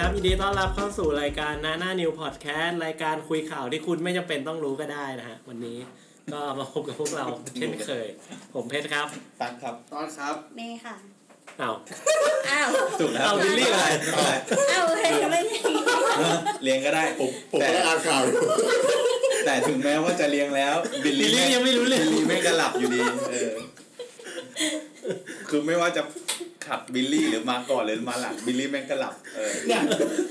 ครับยินดีต้อนรับเข้าสู่รายการนาหน้านิวพอดแคสต์รายการคุยข่าวที่คุณไม่จำเป็นต้องรู้ก็ได้นะฮะวันนี้ก็มาพบกับพวกเรา เช่นเคย ผมเพชรครับตักครับตอนครับเมย์ค่ะ อ้าวอ้าวถูกแล้วเอาบิลลี่อะไรอ้าวเฮ้ยไม่ใช่เลี้ยงก็ได้ผมผมก็ได้อ่านข่าวอยู่แต่ถึงแม้ว่าจะเลี้ยงแล้ว บิลบิลลี่ลี่ยังไม่รู้เลยบิลลี่ไม่งก็หลับอยู่ดีเออคือไม่ว่าจะ ขัดบิลลี่หรือมาก่อนหรือมาหลังบิลลี่แม่งก็หลับเออเนี่ย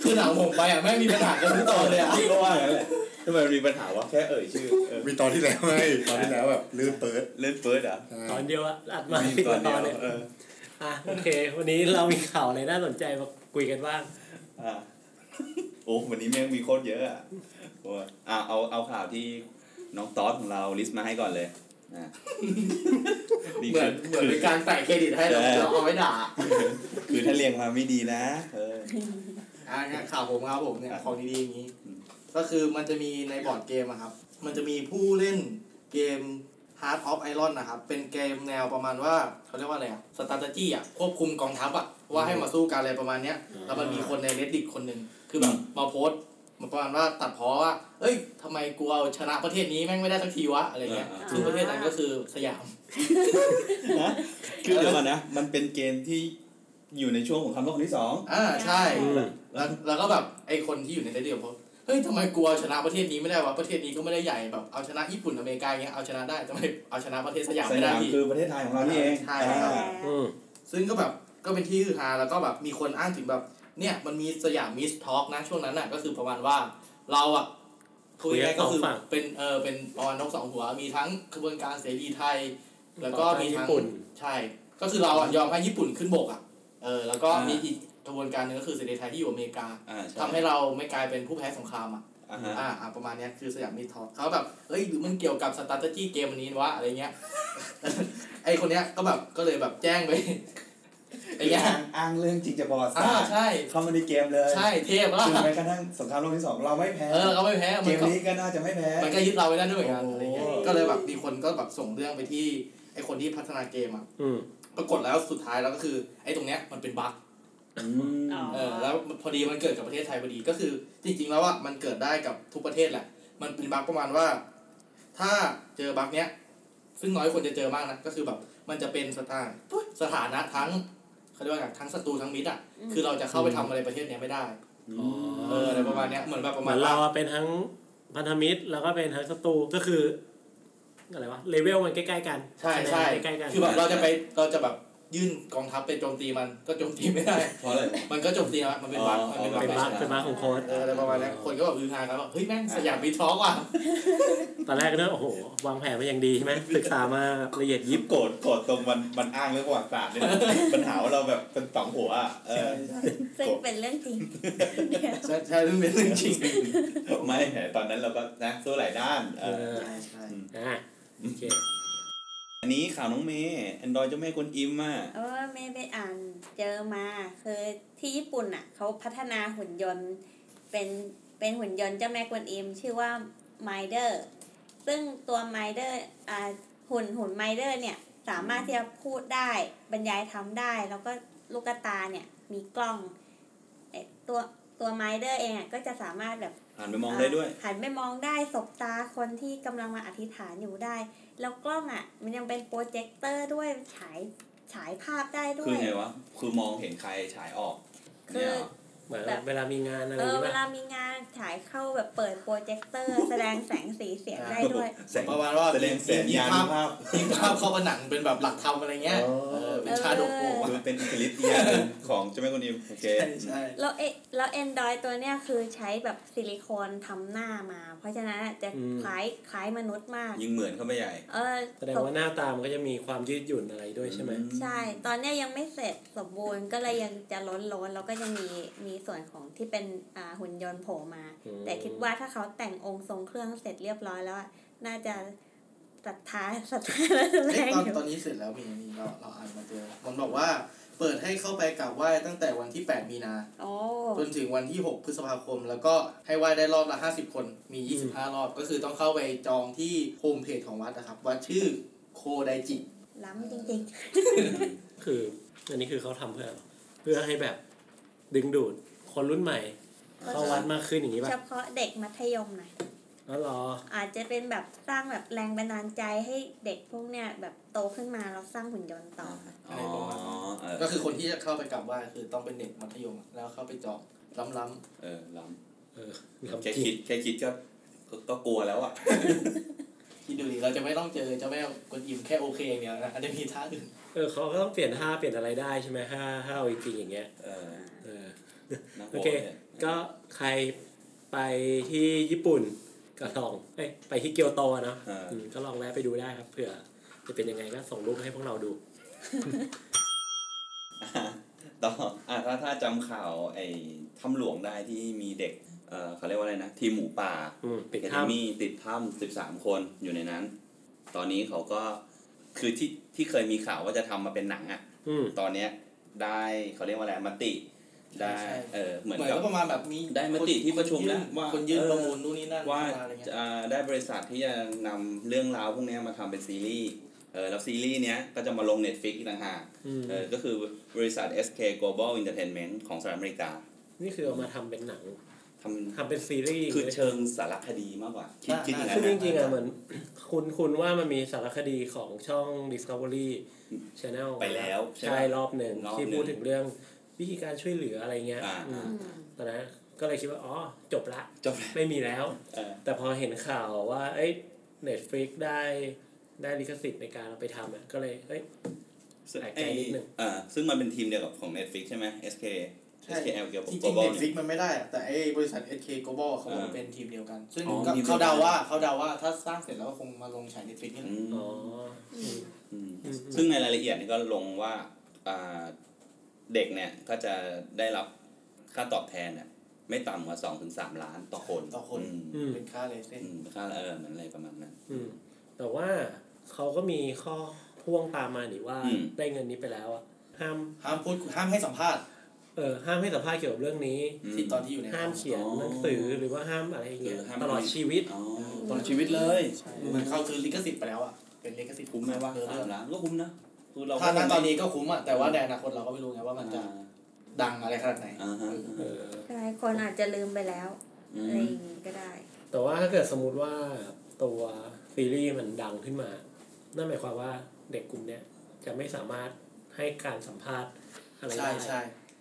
คือหนังผมไปอะแม่งมีปัญหากันทุกตอนเลยอะพี่ก็ว่าอย่างนั้นแหละทำไมมันมีปัญหาว่าแค่เอ่ยชื่อเออมีตอนที่แล้วไงตอนที่แล้วแบบลื่นเปิดเล่นเฟิร์สเหรอตอนเดียวอะอัดมามีสิบตกอนว่าตเดีอยนวเนี่ยเอออะโอเค วันนี้เรามีข่าวอะไรน่าสนใจมาคุยกันบ้างอะโอ้วันนี้แม่งมีโคตรเยอะอะโอ้ยอะเอาเอาข่าวที่น้องตอสของเราลิสต์มาให้ก่อนเลยนะนี่ เหมืคืออนเหมือนเป็นการแตะเครดิตให้เราใช่เราเอาไว้ด่า คือถ้าเรียงมาไม่ดีนะ เอออ่าเนี่ยข่าวผมครับผมเนี่ยของดีๆอย่างนี้อืมก็คือมันจะมีในบอร์ดเกมอะครับ มันจะมีผู้เล่นเกม Heart of Iron นะครับ เป็นเกมแนวประมาณว่าเขาเรียกว่าอะไรอะ strategy อะควบคุมกองทัพอะว่าให้มาสู้กันอะไรประมาณเนี้ย แล้วมันมีคนใน reddit คนหนึ่งคือแบบมาโพสต์ มาประมาณว่าตัดพ้อว่า เอ้ยทำไมกูเอาชนะประเทศนี้แม่งไม่ได้สักทีวะอะไรเงี้ยอ่าซึ่งประเทศนั้นก็คือสยามนะคือเดี๋ยวก่อนนะ มันเป็นเกมที่อยู่ในช่วงของคำโลกครั้งที่สองอ่าใช่อืมแล้วแล้วก็แบบไอคนที่อยู่ในเดียวเขาเฮ้ยทำไมกลัวชนะประเทศนี้ไม่ได้วะประเทศนี้ก็ไม่ได้ใหญ่แบบเอาชนะญี่ปุ่นอเมริกาอย่างเงี้ยเอาชนะได้ทำไมเอาชนะประเทศสยามสไม่ได้ยามพี่คือประเทศไทยของเรานี่เองใช่ครับอ่าอืมซึ่งก็แบบก็เป็นที่ฮือฮาแล้วก็แบบมีคนอ้างถึงแบบ เนี่ยมันมีสยามมิสทอ l k นะช่วงนั้นน่ะก็คือประมาณว่าเราอะคุยง่ายๆก็คือเป็นเออเป็นประมาณนกสองหัว มีทั้งกระบวนการเสรีไทย แล้วก็มีทั้งญี่ปุ่นใช่ ก็คือเราอะยอมให้ญี่ปุ่นขึ้นบกอะเออแล้วก็มีอีกกระบวนการหนึงก็คือเสรีไทยที่อยู่อเมริกาอ่าใช่ทำให้เราไม่กลายเป็นผู้แพ้สงครามอะอ่าฮะอ่าอ่าประมาณเนี้ยคือสยามมิตรทอเขาแบบเอ้ยหรือมันเกี่ยวกับ strategy game อันนี้วะอะไรเงี้ยไอคนเนี้ยก็แบบก็เลยแบบแจ้งไป ไอ้เงี้ยอ้างอ้างเรื่องจริงจากประวัติศาอ่าสตร์ใช่เข้ามาในเกมเลย ใช่เทพละคือแม้กระทั่งสงครามโลกที่สองเราไม่แพ้ เออเขาไม่แพ้เกมันมก็นี้ก็น่าจะไม่แพ้ มันก็ยึดเราไว้ได้ด้วยเหมือนกันโอ้อะไรเงี้ยก็เลยแบบมีคนก็แบบส่งเรื่องไปที่ไอคนที่พัฒนาเกมอะอืมปรากฏแล้วสุดท้ายแล้วก็คือ ไอตรงเนี้ยมันเป็นบั๊กอืมอ๋อเออแล้วพอดีมันเกิดกับประเทศไทยพอดีก็คือ จริง ๆ แล้วอะมันเกิดได้กับทุกประเทศแหละ มันเป็นบั๊กประมาณว่า ถ้าเจอบั๊กเนี้ยซึ่งน้อยคนจะเจอมากนะก็คือแบบมันจะเป็นสถานสถานะทั้ง เขาเรียกว่าไงทั้งศัตรูทั้งมิตรอะคือเราจะเข้าไปทำอะไรประเทศเนี้ยไม่ได้อ๋อเอออะไรประมาณเนี้ยเหมือนแบบประเหมามืณอนเราว่าอะเป็นทั้งพันธมิตรแล้วก็เป็นทั้งศัตรูก็คืออะไรวะเลเวลมันใกล้ๆกันใช่ใช่ใกล้ๆกันคือแบบเราจะไปเราจะแบบ ยื่นกองทัพไปโจมตีมันก็โจมตีไม่ได้ เพราะอะไร มันก็โจมตีนะมันเป็นบั๊กมันเป็นบั๊กเป็นบั๊กเป็นบั๊กของโค้ดเอออะไรประมาณเนี้ยคนก็แบบฮือฮากันว่าเฮ้ยแม่งสยามมิตรท้องว่ะตอนแรกก็นึกว่าโอ้โห วางแผนมาอย่างดีใช่ไหมศึกษามาละเอียดยิบโกรธโกรธตรงมันมันอ้างเรื่องประวัติศาสตร์เนี่ยนะปัญหาว่าเราแบบเป็นสองหัวอะเออซึ่งเป็นเรื่องจริงใช่ใช่เรื่องเป็นเรื่องจริงไม่ตอนนั้นเราก็นะสู้หลายด้านเอเอออใช่ใช่อะโอเค อันนี้ข่าวน้องเมย์ android เจ้าแม่กวนอิมอะเออเมย์ไปอ่านเจอมา คือที่ญี่ปุ่นอะเขาพัฒนาหุ่นยนต์ เป็นเป็นหุ่นยนต์เจ้าแม่กวนอิม ชื่อว่าMindar ซึ่งตัว Mindar อ่าหุ่นหุ่น Mindar เนี่ยสามารถที่จะพูดได้บรรยายธรรมได้ แล้วก็ลูกตาเนี่ยมีกล้องเอ่อตัวตัว Mindar เองก็จะสามารถแบบ หันไปมองได้ด้วย หันไปมองได้สบตาคนที่กำลังมาอธิษฐานอยู่ได้ แล้วกล้องอะ มันยังเป็นโปรเจคเตอร์ด้วยฉายฉายภาพได้ด้คืวอยไงวะ คือมองเห็นใครฉายออกคือ เนี่ยเหรอเหมือนแบบเวลามีงานอะไรเออย่างองี้เวป่ะลามีงานฉายเข้าแบบเปิดโปรเจคเตอร์ แสดงแสงสีเสียงได้ด้วย แสงประมาณว่าแสดงแสนยานุภาพภาพยิงภาพเข้าผนังเป็นแบบหลักธรรมอะไรเงี้ยอ๋อเออเป็นชาดกโผล่คือมาเป็นอิทธิฤทธิ์อย่างหนึ่งของเจ้าแม่กวนอิมโอเคใช่ใช่แล้วเอแล้ว android ตัวเนี้ยคือใช้แบบซิลิโคนทำหน้ามา เพราะฉะนั้นอะจะคล้ายคล้ายมนุษย์มาก ยิ่งเหมือนเข้าไปใหญ่เออแสดงว่าหน้าตามันก็จะมีความยืดหยุ่นอะไรด้วยใช่ไหมใช่ ตอนเนี้ยยังไม่เสร็จสมบูรณ์ก็เลยยังจะล้นล้นๆแล้วก็ยังมีมีส่วนของที่เป็นอ่าหุ่นยนต์โผล่มาอืมแต่คิดว่าถ้าเขาแต่งองค์ทรงเครื่องเสร็จเรียบร้อยแล้วอะน่าจะศรัทธาศรัทธาแล้วแรเอ๊ะงตอนอยู่ตอนนี้เสร็จแล้วมีมีเราเราอ่านมาเจอมันบอกว่าเปิดให้เข้าไปกราบไหว้ตั้งแต่วันที่ 8 มีนาโอ้จนถึงวันที่ 6 พฤษภาคม แล้วก็ให้ไหว้ได้รอบละ 50 คน มี 25 รอบ ก็คือต้องเข้าไปจองที่โฮมเพจของวัดนะครับ วัดชื่อโคไดจิ ล้ำจริงคือ อันนี้คือเขาทำเพื่ออะไรเพื่อให้แบบดึงดูด คนรุ่นใหม่ เข้าวัดมากขึ้นอย่างนี้ป่ะ เฉพาะเด็กมัธยมหน่อยอ๋อเหรอ อาจจะเป็นแบบสร้างแบบแรงบันดาลใจให้เด็กพวกเนี้ยแบบโตขึ้นมาแล้วสร้างหุ่นยนต์ต่อค่ะอ๋อเออก็คือคนที่จะเข้าไปกลับไหว้คือต้องเป็นเด็กมัธยมแล้วเข้าไปเจาะล้ำเออล้เออำแค่คิดแค่คิดก็ก็ก็กลัวแล้วอะๆที่ดูดีเราจะไม่ต้องเจอเจ้าแม่กวนอิมแค่โอเคอย่างเดียวนะอาจจะมีท่าอื่นเออเขาก็ต้องเปลี่ยนท่าเปลี่ยนอะไรได้ใช่ไหมถ้าถ้าเอาจริงๆอย่างเงี้ยเออเออน่าก โอลัวเคนี่ยก็ใครไปที่ญี่ปุ่นก็ลองเอ้ยไปที่เกียวโตอะเนาะเอออมก็ลองแวะไปดูได้ครับเผื่อจะเป็นยังไงก็ส่งรูปให้พวกเราดูต่ออะถ้าถ้าจำข่าวไอ้ถ้ำหลวงได้ที่มีเด็กเออเขาเรียกว่าอะไรนะ ทีมหมูป่าอืมปิดเอถ้ำมีติดถ้ำสิบสามคนอยู่ในนั้น ตอนนี้เขาก็คือที่ที่เคยมีข่าวว่าจะทำมาเป็นหนังอะอืมตอนเนี้ยได้เขาเรียกว่าอะไรมติ ได้ใช่เออเหมือนเหมือนกับก็ประมาณแบบมีได้มติที่ประชุมแล้วว่าคนยื่นเออประมูลนู่นนี่นั่นว่าเข้มอะไรเงี้ยจะได้บริษัทที่จะนำเรื่องราวพวกเนี้ยมาทำเป็นซีรีส์เออแล้วซีรีส์เนี้ยก็จะมาลง Netflix อีกต่างหากอืมเออก็คือบริษัท SK Global Entertainment ของสหรัฐอเมริกา นี่คือเอามาทำเป็นหนังทำทำเป็นซีรีส์คือเชิงสารคดีมากกว่า คิดคิดอย่างนั้ซึ่งนจนะริงๆอะเหมือนคุณคุณว่ามันมีสารคดีของช่อง Discovery Channel ไปแล้วใช่ไหมใช่รอบหนึ่งรอบที่หนึ่งพูดถึงเรื่อง วิธีการช่วยเหลืออะไรเงี้ยอ่าอืมอืมตอนนั้นก็เลยคิดว่า อ๋อ จบละจบแล้วไม่มีแล้วเออแต่พอเห็นข่าวว่าเอ้ย Netflix ได้ได้ลิขสิทธิ์ในการเอาไปทำอะก็เลยเอ้ยซึ่งแปลกใจนิดนึงอ่าซึ่งมันเป็นทีมเดียวกับของ Netflix ใช่ไหม SK ใช่ SKL เกี่ยวกับจริงๆ Global เน็ตเนี่ฟิยกมันไม่ได้อะแต่ไอ้บริษัท SK Global เขาบอกอ่าว่าเป็นทีมเดียวกัน ซึ่งอ๋อก็ทีมเดียวกันเขาเดาว่าเขาเดาว่าถ้าสร้างเสร็จแล้วก็คงมาลงฉายเน็ตฟิกนี่แหละอืมอ๋ออืมอืมอืมซึ่งในรายละเอียดนี่ก็ลงว่าอ่า เด็กเนี่ยก็จะได้รับค่าตอบแทนเนี่ยไม่ต่ำกว่าสองถึงสามล้านต่อคนต่อคนมอืมเป็นค่าเลเซนอืมค่าเออเหมือนอะไรประมาณนั้นอืมแต่ว่าเขาก็มีข้อพ่วงตามมาหนิว่าอืมได้เงินนี้ไปแล้วอะห้ามห้ามพูดห้ามให้สัมภาษณ์เออห้ามให้สัมภาษณ์เกี่ยวกับเรื่องนี้อืมที่ตอนที่อยู่ในห้ามเขียนหนังสือหรือว่าห้ามอะไรอย่างเงี้ยเออห้ามตลอดชีวิตอ๋อตลอดชีวิตเลยใช่มันเข้าคือลิขสิทธิ์ไปแล้วอะเป็นลิขสิทธิ์คุ้มไหมวะเออสามล้านก็คุ้มนะ คือเราถ้าณตอนนี้นี้ก็คุ้มอะแต่ว่าในอนาคตเราก็ไม่รู้ไงว่ามันจะดังอะไรขนาดไหนอ่าฮะเออใช่คนอาจจะลืมไปแล้วอือะไรมอย่างงี้ก็ได้ แต่ว่าถ้าเกิดสมมติว่าตัวซีรีส์มันดังขึ้นมา นั่นหมายความว่าเด็กกลุ่มเนี้ยจะไม่สามารถให้การสัมภาษณ์อะไรใช่ได้ใช่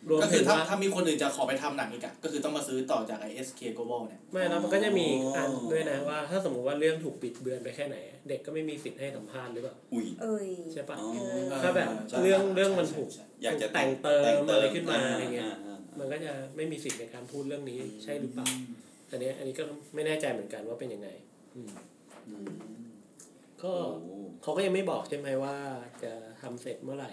รวมก็คืถึองถ้าว่าถ้ามีคนอื่นจะขอไปทำหนังอีกอะก็คือต้องมาซื้อต่อจากไอ SK Global เนี่ย ไม่แล้วมันก็จะมีอีกอันด้วยนะว่า ถ้าสมมติว่าเรื่องถูกบิดเบือนไปแค่ไหน เด็กก็ไม่มีสิทธิ์ให้สัมภาษณ์หรือเปล่าอุ้ย เอ้ย ใช่ปะ อ๋อถ้าแบบใช่เรื่องใช่เรื่องมันใช่ถูกใช่อยากจะแต่งเติมแต่งอะไรขึ้นมาอะไรเงี้ยาอ่ามันก็จะไม่มีสิทธิ์ในการพูดเรื่องนี้ใช่หรือเปล่าอันเนี้ยอันนี้ก็ไม่แน่ใจเหมือนกันว่าเป็นยังไงอืมอืมก็โอ้เขาก็ยังไม่บอกใช่ไหมว่าจะทำเสร็จเมื่อไหร่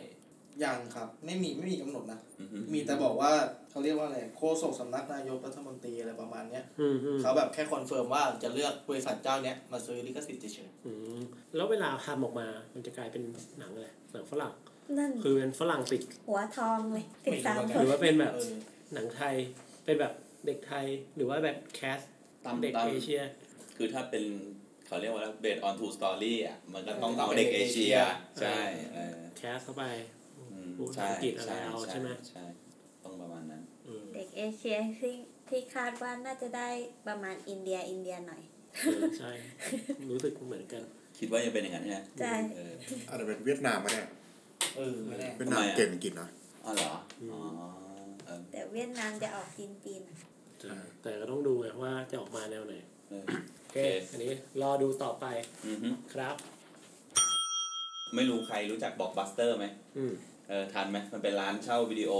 ยังครับ ไม่มีไม่มีกำหนดนะอือฮึมีแต่บอกว่าเขาเรียกว่าอะไรโฆษกสำนักนายกรัฐมนตรีอะไรประมาณเนี้ยอืมอืมเขาแบบแค่ confirm ว่าจะเลือกบริษัทเจ้าเนี้ยมาซื้อลิขสิทธิ์เฉยอืมแล้วเวลาทำออกมามันจะกลายเป็นหนังเลยหนังฝรั่งนั่นคือเป็นฝรั่งติดหัวทองเลยสิบสามหครืนอว่าเป็นแบบๆเออหนังไทยเป็นแบบเด็กไทยหรือว่าแบบแคสตามเด็กตามเอเชีย คือถ้าเป็นเขาเรียกว่า based on true story อะมันก็ต้องต้อเอางเป็นเด็กเด็เอกเชียเอเชีย ใช่เออแคสเข้าไป อืมพูดใช่อังกฤษอะไรเอาใช่ไหมใช่ต้องประมาณนั้นอืมเด็กเอเชียที่ที่คาดว่าน่าจะได้ประมาณอินเดียอินเดียหน่อยเออใช่รู้สึกเหมือนกัน คิดว่าจะเป็นอย่างนั้นใช่ไหมใช่เอออาจจะเป็นเวียดนามก็ได้เออไม่แน่เวียดนามทำไมอะเก่งอังกฤษนะอ๋อเหรออ๋อเออแต่เวียดนามจะออกจีนจีนๆอะแต่ก็ต้องดูไงว่าจะออกมาแนวไหนเออโอเคอันนี้รอดูต่อไปอือฮึครับ ไม่รู้ใครรู้จักบอกบัสเตอร์ไหมอืม เออทันไหมมันเป็นร้านเช่าวิดีโอ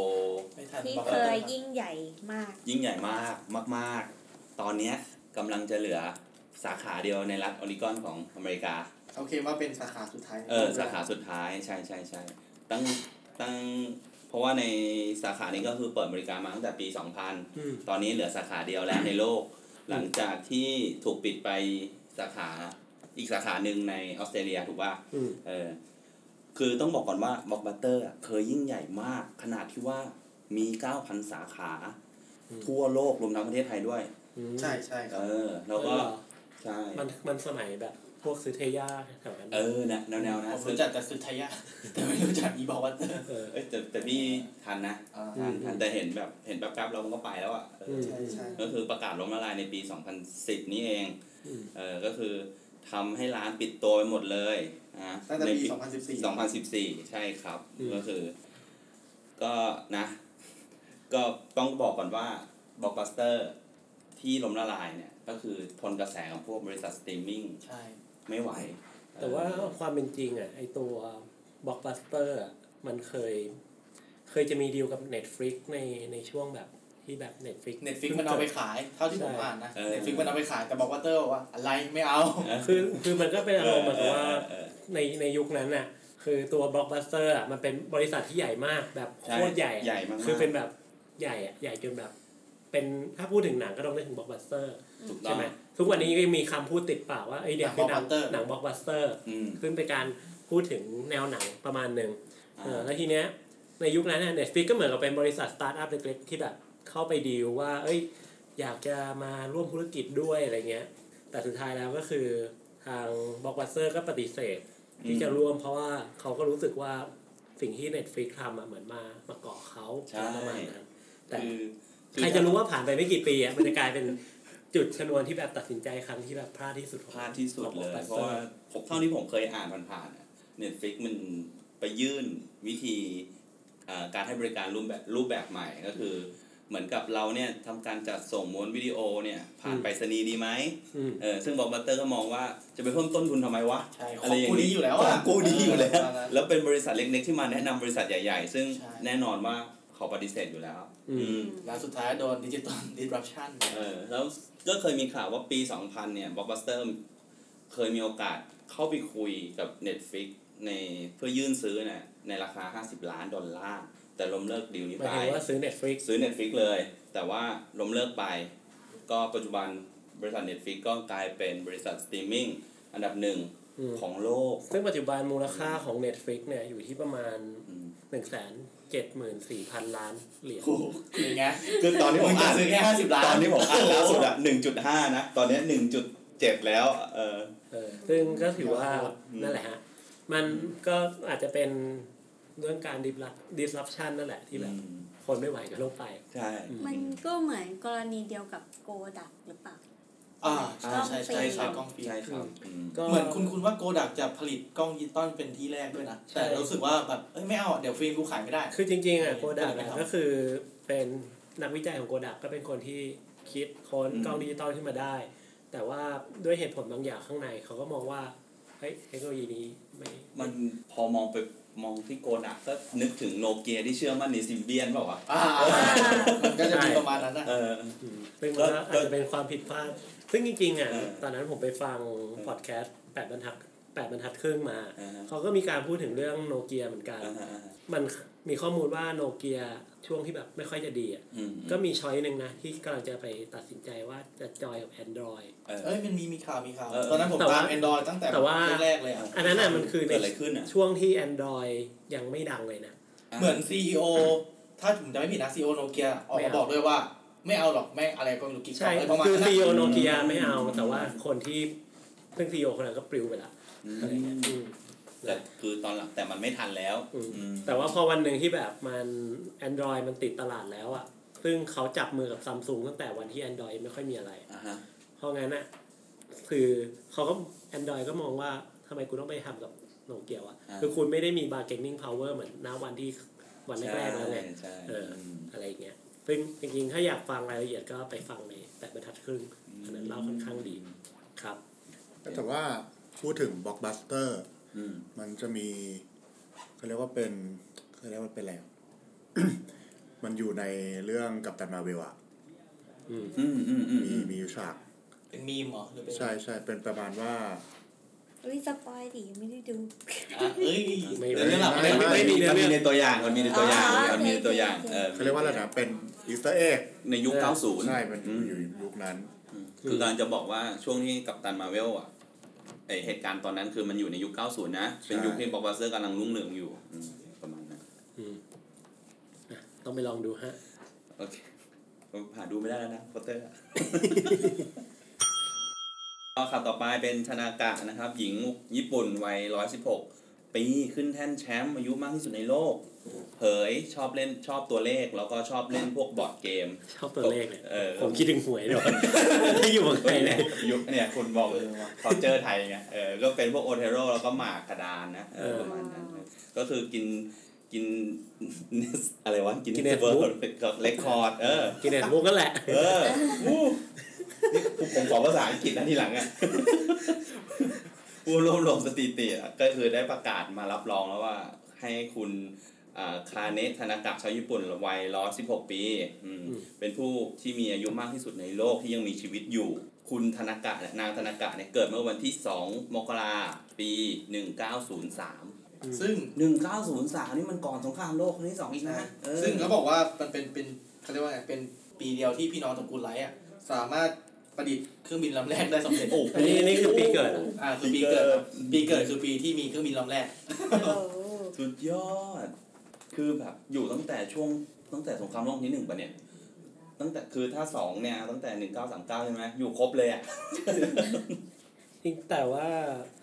ไม่ทันที่บอกเคว่ายยิ่งใหญ่มาก ยิ่งใหญ่มากมาก ๆ ตอนเนี้ยกำลังจะเหลือสาขาเดียวในรัฐออริกอนของอเมริกาโอเคว่าเป็นสาขาสุดท้ายเออสาขาสุดท้ายใช่ใช่ใช่ตั้งตั้งเพราะว่าในสาขานี้ก็คือเปิดบริการมาตั้งแต่ปี 2000อืมตอนนี้เหลือสาขาเดียวแล้วในโลก หลังจากที่ถูกปิดไปสาขาอีกสาขาหนึ่งในออสเตรเลียถูกป่ะอืมเออ คือต้องบอกก่อนว่าบ็อกบัตเตอร์เคยยิ่งใหญ่มาก ขนาดที่ว่ามี9,000สาขา ทั่วโลกรวมทั้งประเทศไทยด้วยอืมใช่ใช่คเอรับอแล้วก็เออเหรอใช่ มันมันสมัยแบบ พวก Tsutaya แถวนั้น เออนะแนวแนวๆนะผมรู้จักแต่ Tsutaya แต่ไม่รู้จักอีบอลวัตเตอร์เออเอ้ยแต่แต่พี่ทันนะอ่าทันทันแต่เห็นแบบเห็นแป๊บๆแล้วมันก็ไปแล้วอะเอออมใช่ใช่ก็คือประกาศล้มละลายในปี 2010 นี้เองอืมเออก็คือทำให้ร้านปิดตัวไปหมดเลย นะตั้งแต่ในปี 2014 2014 ใช่ครับอืมก็คือ ก็นะ ก็ต้องบอกก่อนว่าบล็อกบัสเตอร์ที่ล้มละลายเนี่ย ก็คือทนกระแสของพวกบริษัทสตรีมมิ่งใช่ไม่ไหว แต่ว่าความเป็นจริงอะ ไอตัวบล็อกบัสเตอร์มันเคย เคยจะมีดีลกับ Netflix ในในช่วงแบบ ที่แบบ Netflix Netflix มันเอาไปขาย เท่าที่ผมอ่านนะเออ Netflix มันเอาไปขายแต่บอกว่าอะไรไม่เอา คือคือมันก็เป็นอารมณ์เหมือนกับว่าเออในในยุคนั้นน่ะ คือตัวบล็อกบัสเตอร์อะมันเป็นบริษัทที่ใหญ่มากแบบโคตรใหญ่อะใหญ่มากๆคือเป็นแบบใหญ่อะใหญ่จนแบบเป็นถ้าพูดถึงหนังก็ต้องนึกถึงบล็อกบัสเตอร์ถูกต้อใช่งไหมทุกวันนี้ก็ยังมีคำพูดติดปากว่าไอ้ยเดี๋ยวคือหนัง blockbuster หนังบล็อกบัสเตอร์อืมซึ่งเป็นการพูดถึงแนวหนังประมาณหนึ่งเอออ่าแล้วทีเนี้ยในยุคนั้นเนี่ย Netflix ก็เหมือนกับเป็นบริษัทสตาร์ทอัพเล็กๆที่แบบ เข้าไปดีลว่า เอ้ย อยากจะมาร่วมธุรกิจด้วยอะไรเงี้ย แต่สุดท้ายแล้วก็คือทางบล็อกบัสเตอร์ก็ปฏิเสธ ที่จะร่วมเพราะว่าเขาก็รู้สึกว่าสิ่งที่ Netflix ทำอะเหมือนมามาเกาะเขาใช่ประมาณนั้นแต่คืออใครจะรู้ว่าผ่านไปไม่กี่ปีอะมันจะกลายเป็นจุดชนวนที่แบบตัดสินใจครั้งที่แบบพลาดที่สุดของพลาดที่สุดเลยของเพราะว่าผมเท่าที่ผมเคยอ่านผ่านๆ Netflix มันไปยื่นวิธีเอ่อการให้บริการรูปแบบรูปแบบใหม่ก็คือ เหมือนกับเราเนี่ยทำการจัดส่งม้วนวิดีโอเนี่ย ผ่านไปรษณีย์ดีไหมอืมเออซึ่งบอกบัตเตอร์ก็มองว่าจะไปเพิ่มต้นทุนทำไมวะใช่ขอะอไรงอย่างกูดีอยู่แล้วอะของกูดีอยู่แล้วตอนนั้นแล้วเป็นบริษัทเล็กๆที่มาแนะนำบริษัทใหญ่ๆ ซึ่งใช่แน่นอนว่าเขาปฏิเสธอยู่แล้วอืมอืมแล้วสุดท้ายโดน digital disruptionเออแล้วก็เคยมีข่าวว่าปี 2000 เนี่ยบล็อกบัสเตอร์เคยมีโอกาสเข้าไปคุยกับ Netflix ในเพื่อยื่นซื้อเนี่ยในราคา 50 ล้านดอลลาร์ แต่ล้มเลิกดีลนี้หมายไปถึงว่าซื้อ Netflix ซื้อ Netflix เลย แต่ว่าล้มเลิกไป ก็ปัจจุบันบริษัท Netflix ก็กลายเป็นบริษัทสตรีมมิ่งอันดับหนึ่งอืม ของโลก ซึ่งปัจจุบันมูลค่าของ Netflix เนี่ยอยู่ที่ประมาณอืม1นึ่งแสนเจ็ดหมื่นสี่พันล้านเหรียญเป็นไงคือตอนที่ผมมึงจะอ่านซื้อแค่50ล้าน ตอนที่ผมอ่านล่าสุดอะ1.5นะ ตอนนี้1.7แล้ว เออ เออซึ่งก็ถือว่า อืม นั่นแหละฮะ มันก็อาจจะเป็น เรื่องการ disruption นั่นแหละที่แบบอืมคนไม่ไหวก็ลงไป ใช่ มันก็เหมือนกรณีเดียวกับโกดักหรือเปล่าอ่าใช่ใช่ใช่ใช่ใช่ครับกล้องฟิล์มใช่ครับอืมก็เหมือนคุณคุณว่าโกดักจะผลิตกล้องดิจิตอลเป็นที่แรกด้วยนะใช่แต่รู้สึกว่าแบบเอ้ยไม่เอาอะเดี๋ยวฟิล์มกูขายไม่ได้ คือจริงๆอะเออโกดักไม่ทำก็คือเป็นนักวิจัยของโกดักก็เป็นคนที่คิดค้นอืมกล้องดิจิตอลขึ้นมาได้ แต่ว่าด้วยเหตุผลบางอย่างข้างในเขาก็มองว่าเฮ้ยเทคโนโลยีนี้ไม่มันพอมองไป มองที่โกดักก็นึกถึงโนเกียที่เชื่อมั่นใน Symbian เปล่าวะอ่ามันก็จะมีประมาณนั้นนะเอออืมซึ่งก็มันก็อาจจะเป็นความผิดพลาด ซึ่งจริงๆอะเออตอนนั้นผมไปฟังพอดแคสต์แปดบรรทัดแปดบรรทัดครึ่งมาอ่าฮะเขาก็มีการพูดถึงเรื่องโนเกียเหมือนกันอ่าฮะอ่าฮะมัน มีข้อมูลว่าโนเกียช่วงที่แบบไม่ค่อยจะดีอะอืมก็มีช้อยหนึ่งนะ ที่กำลังจะไปตัดสินใจว่าจะจอยกับ Android เออเอ้ยมันมีมีข่าวมีข่าวเออตอนนั้นผมแต่ว่าตาม Android ตั้งแต่แต่ว่าแรกๆเลยอะอันนั้นอะมันคือเกิในดอะไรขึ้นอะช่วงที่ Android ยังไม่ดังเลยนะ เหมือน CEO ถ้าผมจำไม่ผิดนะ CEO โนเกียออกไม่มาเอาบอกด้วยว่า ไม่เอาหรอกแม่งอะไรก็ไม่รู้กิ๊กใช่ก๊อกอะไรประมาณคือนั้นซีนะโอโนเกียไม่เอาแต่ว่าคนที่ซึ่งซีโอคนนั้นก็ปลิวไปละอะไรเงี้ยอืม แต่คือตอนหลังแต่มันไม่ทันแล้วอืมอืมแต่ว่าพอวันหนึ่งที่แบบมัน Android มันติดตลาดแล้วอะ ซึ่งเขาจับมือกับซัมซุงตั้งแต่วันที่ Android ไม่ค่อยมีอะไรอ่าฮะเพราะงั้นอะคือเขาก็ Android ก็มองว่าทำไมคุณต้องไปทำกับโนเกียวอะอ่าคือคุณไม่ได้มี bargaining power เหมือนณวันที่วันแรกๆแล้วไงใช่เออมอะไรอย่างเงี้ยซึ่งจริงๆ ถ้าอยากฟังรายละเอียดก็ไปฟังในแปดบรรทัดครึ่งอันนั้นเล่าค่อนข้างดีครับ แต่ว่าพูดถึงบล็อกบัสเตอร์อื มมันจะมีเขาเรียกว่าเป็นเขาเรียกว่าเป็นอะไรอะมันอยู่ในเรื่อง Captain Marvel อะอืมอืมอืมอืมมีอืมมีอยู่ฉากเป็นมีมเหรอหรือเป็นใช่ใช่เป็นประมาณว่าอุ้ย spoil ดิยังไม่ได้ดูอะเอ้ยไม่เดี๋ยวนี้หลับไม่ไม่ไม่ไม่มีมีมันมีในตัวอย่างมันมีในตัวอย่างอ๋อมันมีในตัวอย่างโอเคเออเขาเรียกว่าอะไรนะเป็นEaster egg ในยุค 90 ใช่มันอยู่อยู่ยุคนั้นอืมคือกำลังจะบอกว่าช่วงที่ Captain Marvel อะไอ เหตุการณ์ตอนนั้นคือมันอยู่ในยุค 90 นะ เป็นยุคที่บล็อกบัสเตอร์กำลังรุ่งเรืองอยู่อืมประมาณนั้นอืมอะต้องไปลองดูฮะ โอเคผมหาดูไม่ได้แล้วนะโปสเตอร์อะก็ข่าวต่อไปเป็นทานากะนะครับ หญิงญี่ปุ่นวัย 116 ปีขึ้นแท่นแชมป์อายุมากที่สุดในโลก เผยชอบเล่นชอบตัวเลข แล้วก็ชอบเล่นพวกบอร์ดเกม ชอบตัวเลขเนี่ยเออผมคิดถึงหวยเดี๋ยวที่อยู่เมืองไทยเลยยุคเนี่ยคุณบอกเขาเจอไทยไงเออก็เป็นพวก Othello แล้วก็หมากกระดานนะเออประมาณนั้นก็คือกินกินอะไรวะกิน Guinness เวิร์ Book ดเรคคอร์ดเออ Guinness Book นั่นแหละ เอออู้นี่ผมขอภาษาอังกฤษนะทีหลังอะผู้รวบรวมสถิติอะก็คือได้ประกาศมารับรองแล้วว่าให้คุณอ่า คาเนะธนากะชาวญี่ปุ่นวัย116ปีอืมอืมเป็นผู้ที่มีอายุมากที่สุดในโลกที่ยังมีชีวิตอยู่ คุณธนากะเนี่ยนางธนากะเนี่ยเกิดเมื่อวันที่ 2 มกราปี 1903 ซึ่ง 1903 นี่มันก่อนสงครามโลกครั้งที่สองอีกนะเออซึ่งเขาบอกว่ามันเป็นเป็นเขาเรียกว่าไงเป็นปีเดียวที่พี่น้องตระกูลไลท์อะสามารถประดิษฐ์เครื่องบินลำแรกได้สำเร็จโอ้โหอันนี้นี่คือปีเกิดอะอ่าคือปีเกิดครับปีเกิดคือปีที่มีเครื่องบินลำแรกโอ้โหสุดยอด คือแบบอยู่ตั้งแต่ช่วงตั้งแต่สงครามโลกที่หนึ่งปะเนี่ย ตั้งแต่คือถ้าสองเนี่ยตั้งแต่หนึ่งเก้าสามเก้าใช่ไหมอยู่ครบเลยอะจริงแต่ว่า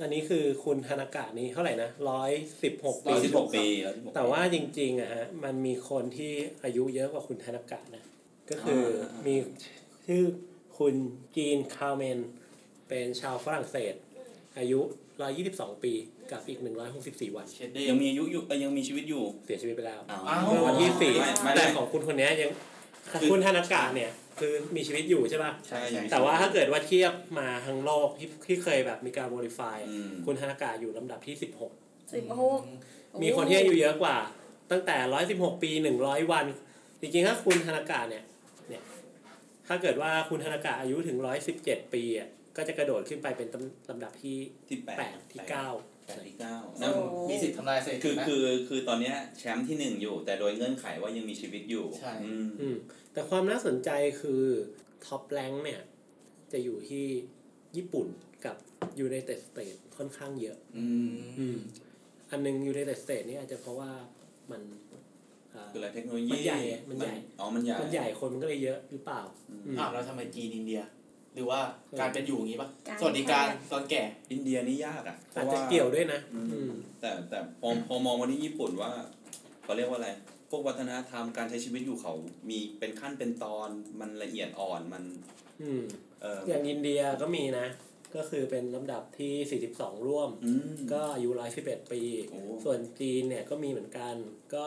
อันนี้คือคุณธนากะนี้เท่าไหร่นะร้อยสิบหกปีร้อยสิบหกปีร้อยสิบหกแต่ว่าจริงๆอะฮะมันมีคนที่อายุเยอะกว่าคุณธนากะนะ ก็คืออามีชื่อคุณจีนคาร์เมน เป็นชาวฝรั่งเศส อายุ122ปี กับอีก 164 วันเชดเดยังมีอายุอยู่เอ้ยยังมีชีวิตอยู่ เสียชีวิตไปแล้ว อ้าวอ้าวเมื่อวันที่สี่ไม่ไม่แต่ของคุณคนเนี้ยยังคุณธนากะเนี่ย คือมีชีวิตอยู่ใช่ป่ะ ใช่ยังมีแต่ว่าถ้าเกิดว่าเทียบมาทั้งโลกที่ที่เคยแบบมีการ modify อืม คุณธนากะอยู่ลำดับที่16สิบหกมีคนที่อายุเยอะกว่า ตั้งแต่ 116 ปี 100 วัน จริงๆ ถ้าคุณธนากะเนี่ยเนี่ยถ้าเกิดว่าคุณธนากะอายุถึง 117 ปีอะก็จะกระโดดขึ้นไปเป็นตำลำดับที่ ที่แปด8 ที่ 9 แปดที่เก้านั่นมีสิทธิ์ทำลายสถิคืติอนะคือคือตอนเนี้ยแชมป์ที่หนึ่งอยู่ แต่โดยเงื่อนไขว่ายังมีชีวิตอยู่ใช่อืมอืมแต่ความน่าสนใจคือท็อปแ n งเนี่ย จะอยู่ที่ญี่ปุ่นกับ United States ค่อนข้างเยอะ อืมอืมอันหนึง United States นี่อาจจะเพราะว่ามันอ่าคืออะไรเทคโนโลยีมันใหญ่อะมันใหญ่อ๋อมันใหญ่มันใหญ่คนมันก็เลยเยอะหรือเปล่าอืมอืมอ้าวแล้วทำไมจีนอินเดีย หรือว่าการเป็นอยู่อย่างนี้ปะการสวัสดิการตอนแก่ อินเดียนี่ยากอะเพอาจราะจะว่าเกี่ยวด้วยนะอืมอืมแต่แต่พอพอมองมาที่ญี่ปุ่นว่าเขาเรียกว่าอะไร พวกวัฒนธรรมการใช้ชีวิตอยู่เขา มีเป็นขั้นเป็นตอนมันละเอียดอ่อนมันอืมเอออย่างอินเดียก็มีนะ ก็คือเป็นลำดับที่ 42 ร่วมอืมก็อายุ111ปีโอ้ส่วนจีนเนี่ยก็มีเหมือนกันก็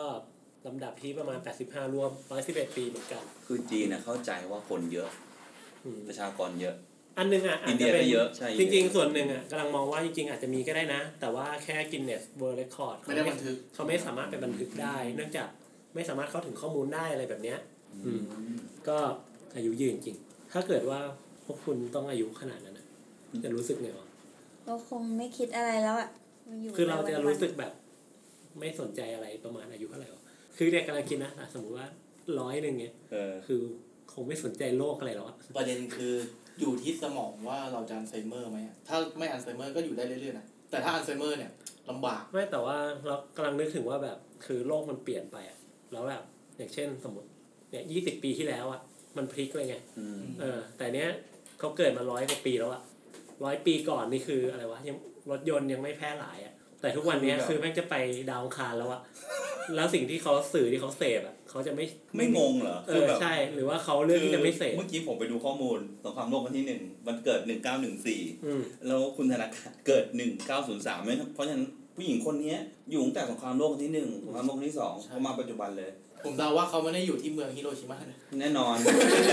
ลำดับที่ประมาณ 85 ร่วม 111 ปีเหมือนกัน คือจีนนะเข้าใจว่าคนเยอะอืม ประชากรเยอะ อันหนึ่งอะอาจจะเป็นอินเดียก็เยอะใช่จริง ๆ ส่วนหนึ่งอะกำลังมองว่าจริง ๆ อาจจะมีก็ได้นะ แต่ว่าแค่ Guinness World Record ไม่ได้บันทึกเขาไม่สามารถไปบันทึกได้ เนื่องจากไม่สามารถเข้าถึงข้อมูลได้อะไรแบบเนี้ยอืมก็อายุยืนจริง ถ้าเกิดว่าพวกคุณต้องอายุขนาดนั้นนะจะรู้สึกไงวะก็คงไม่คิดอะไรแล้วอะยู่คือเราจะไปวันๆรู้สึกแบบ ไม่สนใจอะไรประมาณอายุเท่าไหร่วะคือเด็กกำลังคิดนะอะสมมติว่าร้อยหนึ่งเนี่ยเออคือ คงไม่สนใจโลกอะไรแล้วอะประเด็นคืออยู่ที่สมองว่าเราจะอัลไซเมอร์ไหมอะถ้าไม่อัลไซเมอร์ก็อยู่ได้เรื่อยๆนะแต่ถ้าอัลไซเมอร์เนี่ยลำบากไม่แต่ว่าเรากำลังนึกถึงว่าแบบคือโลกมันเปลี่ยนไปอะแล้วแบบอย่างเช่นสมมติเนี่ยยี่สิบปีที่แล้วอะมันพลิกเลยไงอืมเออ แต่เนี้ยเขาเกิดมาร้อยกว่าปีแล้วอะร้อยปีก่อนนี่คืออะไรวะยังรถยนต์ยังไม่แพร่หลายอะแต่ทุกวันเนี้ยคือแม่งจะไปดาวอังคารแล้วอะแล้วสิ่งที่เขาสื่อที่เขาเสพอะ เขาจะไม่ไม่งงเหรอเอคืออแบบใช่หรือว่าเขาเลือกที่จะไม่เสพเมื่อกี้ผมไปดูข้อมูลสงครามโลกครั้งที่หนึ่งมันเกิดหนึ่งเก้าหนึ่งสี่อืมแล้วคุณธนากะเกิดหนึ่งเก้าศูนย์สามเพราะฉะนั้นผู้หญิงคนเนี้ยอยู่ตั้งแต่สงครามโลกครั้งที่หนึ่งสงครามโลกครั้งที่สองใช่เขามาปัจจุบันเลยผมเดาว่าเขาไม่ได้อยู่ที่เมืองฮิโรชิมานะแน่นอน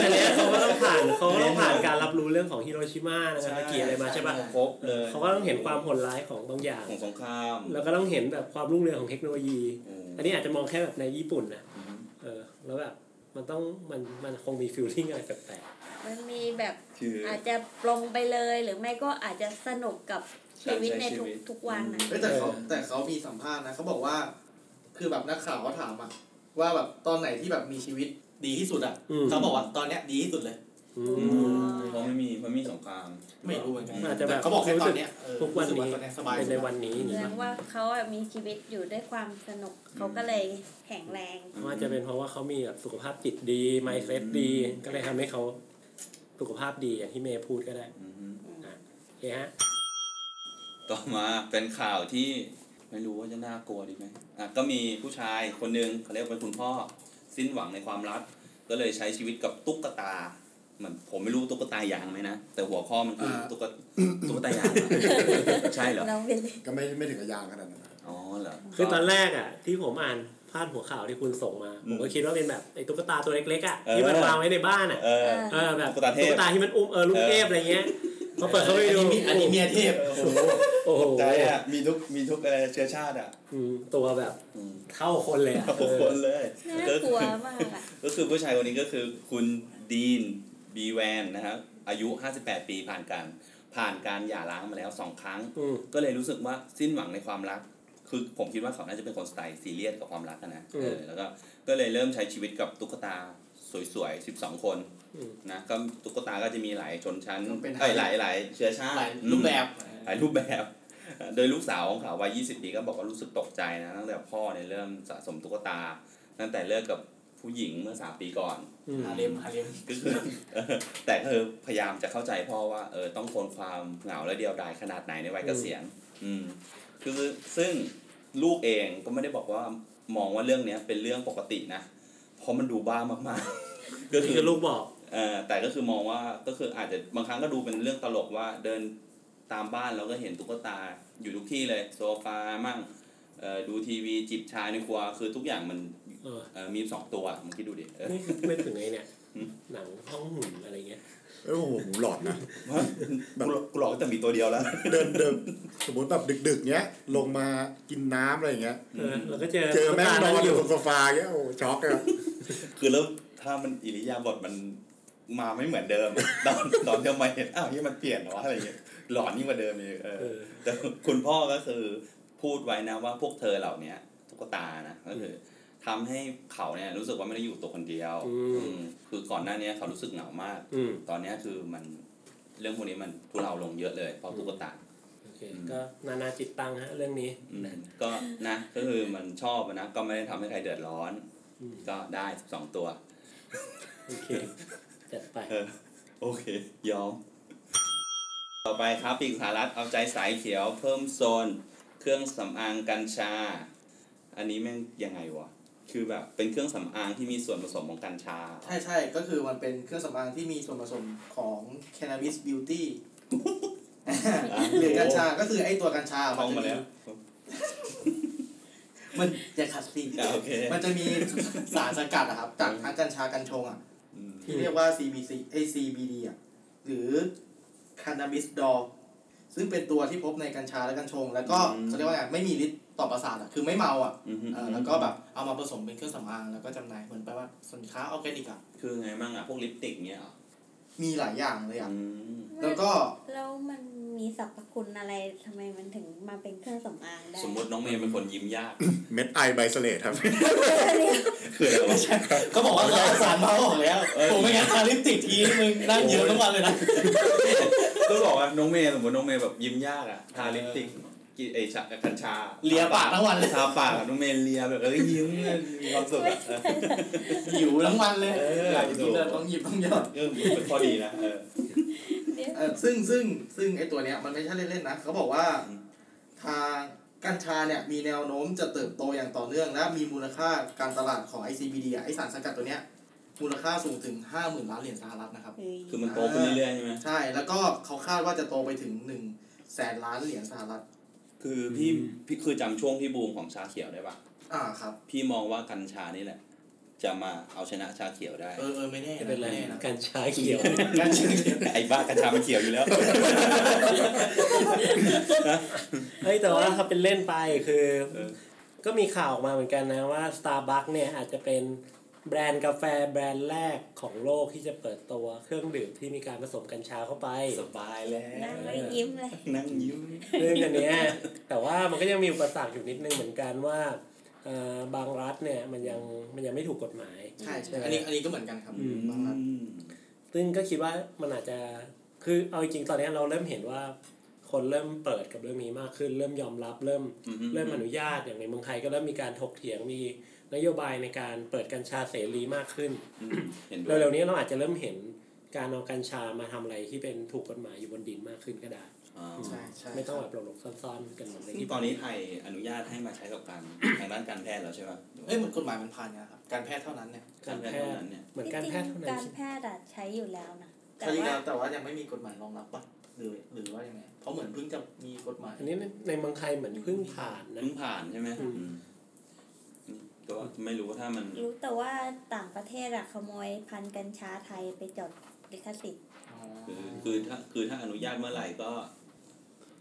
อันเนี้ยเขาก็ต้องผ่านเขาก็ต้องผ่านการรับรู้เรื่องของฮิโรชิมาใช่นางาซากิอะไรมาใช่ปะครบเลยเขาก็ต้องเห็นความโหดร้ายของบางอย่างของสงคราม แล้วก็ต้องเห็นแบบความรุ่งเรืองของเทคโนโลยีโอ้อันนี้อาจจะมองแค่แบบในญี่ปุ่นนะอืมเออ แล้วแบบมันต้องมันมันคงมี feeling อะไรแปลกมันมีแบบคืออาจจะปลงไปเลยหรือไม่ก็อาจจะสนุกกับชีวิตการใช้ในทุกชีวิตทุกวันนะเฮ้ยแต่เขาแต่เขามีสัมภาษณ์นะเขาบอกว่า คือแบบนักข่าวเขาถามอะว่าแบบตอนไหนที่แบบมีชีวิตดีที่สุดอะอืมเขาบอกว่าตอนเนี้ยดีที่สุดเลยๆอือืมม เพราะไม่มีเพราะไม่มีสงครามไม่รู้เหมือนกันอาจจะแบบแต่เขาบอกแค่ตอนเนี้ยเออทุกวันรู้สึนี้ตอนเนี้ยสบายเป็นในวันนี้อย่างแสนี้ดปะงว่าเขาอะมีชีวิตอยู่ด้วยความสนุกเขาก็เลยแข็งแรงเขาอาจจะเป็นเพราะว่าเขามีแบบสุขภาพจิตดีไมเซ็ตดี ก็เลยทำให้เขาสุขภาพดีอย่างที่เมย์พูดก็ได้อืมอะเคฮะต่อมาเป็นข่าวที่ไม่รู้ว่าจะน่ากลัวดีไหมอะก็มีผู้ชายคนหนึ่งเขาเรียกว่าเป็นคุณพ่อ สิ้นหวังในความรักก็เลยใช้ชีวิตกับตุ๊กตา เหมือนผมไม่รู้ตุ๊กตายางไหมนะแต่หัวข้อมันคืออาตุ๊กตาตุ๊กตายางเหรอใช่เหรอน้องเบลลี่ก็ไม่ไม่ถึงกับยางขนาดนั้นนะอ๋อเหรอคือตอนแรกอะ ที่ผมอ่านพาดหัวข่าวที่คุณส่งมาผมก็คิดว่าเป็นแบบไอ้ตุ๊กตาตัวเล็กๆอะเออที่มันวางไว้ในบ้านอะเออเออแบบตุ๊กตาเทพตุ๊กตาที่มันอุ้มเออลูกเทพอะไรเงี้ยพอเปิดเข้าไปอันดูนี้มีอันนี้เมียเทพโอ้โหโอ้โหใจอะมีทุกมีทุกอะไรเชื้อชาติอะอืมตัวแบบอืมเท่าคนเลยอะทุกคนเลยน่ากลัวมากอะก็คือผู้ชายคนนี้ก็คือคุณดีน บีแวนนะครับอายุ 58 ปีผ่านการผ่านการหย่าร้างมาแล้วสองครั้งอืมก็เลยรู้สึกว่าสิ้นหวังในความรัก คือผมคิดว่าเขาน่าจะเป็นคนสไตล์ซีเรียสกับความรักอะนะอืมเออแล้วก็ก็เลยเริ่มใช้ชีวิตกับตุ๊กตาสวยๆ 12 คนอืมนะก็ตุ๊กตาก็จะมีหลายชนชั้นเป็นเอ้ยหลายหลายเชื้อชาหลายติรูปแบบหลายรูปแบบ โดยลูกสาวของเขาวัย 20 ปีก็บอกว่ารู้สึกตกใจนะตั้งแต่พ่อเนี่ยเริ่มสะสมตุ๊กตา ตั้งแต่เลิกกับผู้หญิงเมื่อ 3 ปีก่อนอืม ฮาเลมฮาเลมก็คือเออแต่คือพยายามจะเข้าใจพ่อว่าเออต้องทนความเหงาและเดียวดายขนาดไหนในวัยเกษียณอืมคือซึ่งลูกเองก็ไม่ได้บอกว่ามองว่าเรื่องเนี้ยเป็นเรื่องปกตินะเพราะมันดูบ้ามากๆ ก็ก็คืคืออลูกบอกเออแต่ก็คือมองว่าก็คืออาจจะบางครั้งก็ดูเป็นเรื่องตลกว่าเดินตามบ้านเราก็เห็นตุ๊กตาอยู่ทุกที่เลย โซฟามั่งเอ่อดูทีวีจิบชาในครัวคือทุกอย่างมัน เออเอ่อมีสองตัวมึงคิดดูดิเออนี่ไม่ถึงไอ้เนี่ยอืมหนังห้องหุ่นอะไรเงี้ยเออผมหลอนนะแบบกูกูหลอกแต่มีตัวเดียวแล้ว เดินเดินสมมติแบบดึกๆเนี้ย ลงมากินน้ำอะไรอย่างเงี้ยเออแล้วก็เจอเจอแม่งนอนตุ๊กตาอยู่บนโซฟาเงี้ยโอ้ช็อกเลยคือแล้วถ้ามันอิริยาบถมันมาไม่เหมือนเดิมตอนตอนที่เรามาเห็นอ้าวนี่มันเปลี่ยนเหรอวะอะไรเงี้ยหลอนยิ่งกว่าเดิมอีกเออเออ แต่คุณพ่อก็คือพูดไว้นะว่าพวกเธอเหล่าเนี้ยตุ๊กตานะก็คือ ทำให้เขาเนี่ยรู้สึกว่าไม่ได้อยู่ตัวคนเดียวอืมอืมคือก่อนหน้านี้เขารู้สึกเหงามากอืมตอนเนี้ยคือมันเรื่องพวกนี้มันทุเลาลงเยอะเลยเพราะตุ๊กตาโอเคก็นานาจิตตังฮะเรื่องนี้อืมก็นะก็คือมันชอบอะนะก็ไม่ได้ทำให้ใครเดือดร้อนอืมก็ได้สองตัว โอเคจัดไปเออโอเค ยอม ต่อไปครับปีกสหรัฐเอาใจสายเขียวเพิ่มโซน เครื่องสำอางกัญชา อันนี้แม่งยังไงวะ คือแบบเป็นเครื่องสำอางที่มีส่วนผสมของกัญชา ใช่ใช่ก็คือมันเป็นเครื่องสำอางที่มีส่วนผสมของ cannabis beauty หรือกัญชาก็คือไอตัวกัญชาท่องมาแล้วมันอย่าขัดสิอะโอเคมันจะมีสารสกัดอะครับจากทั้งกัญชากัญชงอะอืมที่เรียกว่า CBC ไอ CBD อะหรือ cannabis dog ซึ่งเป็นตัวที่พบในกัญชาและกัญชง แล้วก็เขาเรียกว่าไงไม่มีฤทธิ์ ต่อประสาทอะคือไม่เมาอะอืมเออแล้วก็แบบเอามาผสมเป็นเครื่องสำอางแล้วก็จำหน่ายเหมือนแปลว่าสินค้าออร์แกนิกอะคือไงมั่งอะพวกลิปสติกเนี้ยเหรอมีหลายอย่างเลยอะอืมแล้วก็แล้วมันมีสรรพคุณอะไรทำไมมันถึงมาเป็นเครื่องสำอางได้ สมมติน้องเมย์เป็นคนยิ้มยาก เม็ดไอไบสเลตครับคืออะไรวะก็บอกว่าเขาเอาสารมาออกแล้วผมไม่งั้นทาลิปสติกทีนี่มึงนั่งเยอะทั้งวันเลยนะก็บอกว่าน้องเมย์สมมติน้องเมย์แบบยิ้มยากอะทาลิปสติก กินไอชากัญชาเลียปากทั้งวันเลยทาปากอะน้องเมย์เลียแบบเออยิ้มเนี่ยมีความสุขอะเออหิวทั้งวันเลยเอออยากจะกินเลยต้องหยิบต้องหยอดเออเป็นข้อดีนะเออเออซึ่งซึ่งซึ่งไอตัวเนี้ยมันไม่ใช่เล่นๆนะเขาบอกว่าอืมทางกัญชาเนี่ยมีแนวโน้มจะเติบโตอย่างต่อเนื่อง และมีมูลค่าการตลาดของ ICBD อะไอสารสกัดตัวเนี้ยมูลค่าสูงถึง 50,000 ล้านเหรียญสหรัฐนะครับเฮ้ยคือมันโตขึ้นเรื่อยๆใช่ไหมใช่ แล้วก็เขาคาดว่าจะโตไปถึง1แสนล้านเหรียญสหรัฐ คือพี่พี่คือจำช่วงที่บูมของชาเขียวได้ปะอ่าครับ พี่มองว่ากัญชานี่แหละ จะมาเอาชนะชาเขียวได้ เออเออไม่แน่จะเป็นอะไรไม่แน่นะกัญชาเขียวกัญชาไอ้บ้ากัญชามันเขียวอยู่แล้วเฮ้ยแต่ว่าถ้าเป็นเล่นไปคือเออก็มีข่าวออกมาเหมือนกันนะว่า Starbucks เนี่ยอาจจะเป็น แบรนด์กาแฟแบรนด์แรกของโลกที่จะเปิดตัวเครื่องดื่มที่มีการผสมกัญชาเข้าไป สบายแล้ว นั่งแล้วยิ้มเลย นั่งยิ้มซึ่งอันเนี้ยแต่ว่ามันก็ยังมีอุปสรรคอยู่นิดนึงเหมือนกันว่าเอ่อบางรัฐเนี่ยมันยังมันยังไม่ถูกกฎหมายใช่ใช่อันนี้อันนี้ก็เหมือนกันครับอืมบางรัฐซึ่งก็คิดว่ามันอาจจะคือเอาจริงๆตอนนี้เราเริ่มเห็นว่า คนเริ่มเปิดกับเรื่องนี้มากขึ้น เริ่มยอมรับเริ่มอือฮึเริ่มอนุญาตอย่างในเมืองไทยก็เริ่มมีการถกเถียงมี นโยบายในการเปิดกัญชาเสรีมากขึ้นอืมเห็นด้วยเร็วๆนี้เราอาจจะเริ่มเห็นการเอากัญชามาทำอะไรที่เป็นถูกกฎหมายอยู่บนดินมากขึ้นก็ได้อ๋อใช่ใช่ไม่ต้องแบบหลบๆซ่อนๆกันเหมือนในซึ่งที่ตอนนี้ไทยอนุญาตให้มาใช้กับการทางด้านการแพทย์แล้วใช่ป่ะเอ้ยมันกฎหมายมันผ่านเนี่ยครับการแพทย์เท่านั้นเนี่ยการแพทเท่าย์นั้นเนี่ยเหมือนการแพทย์เท่านั้กานรใช่แพทย์อะใช้อยู่แล้วนะแต่ใช่ว่าแล้วแต่ว่ายังไม่มีกฎหมายรองรับปะหรือหรือว่ายังไงเพราะเหมือนเพิ่งจะมีกฎหมายอันนี้ในในเมืองไทยเหมือนเพิ่งผ่านนะเพิ่งผ่านใช่ไหมอืมอืม ก็ไม่รู้ว่าถ้ามัน รู้แต่ว่าต่างประเทศอะขโมยพันธุ์กัญชาไทยไปจดลิขสิทธิ์อ๋อคือคือถ้าคือถ้าอนุญาตเมื่อไหร่ก็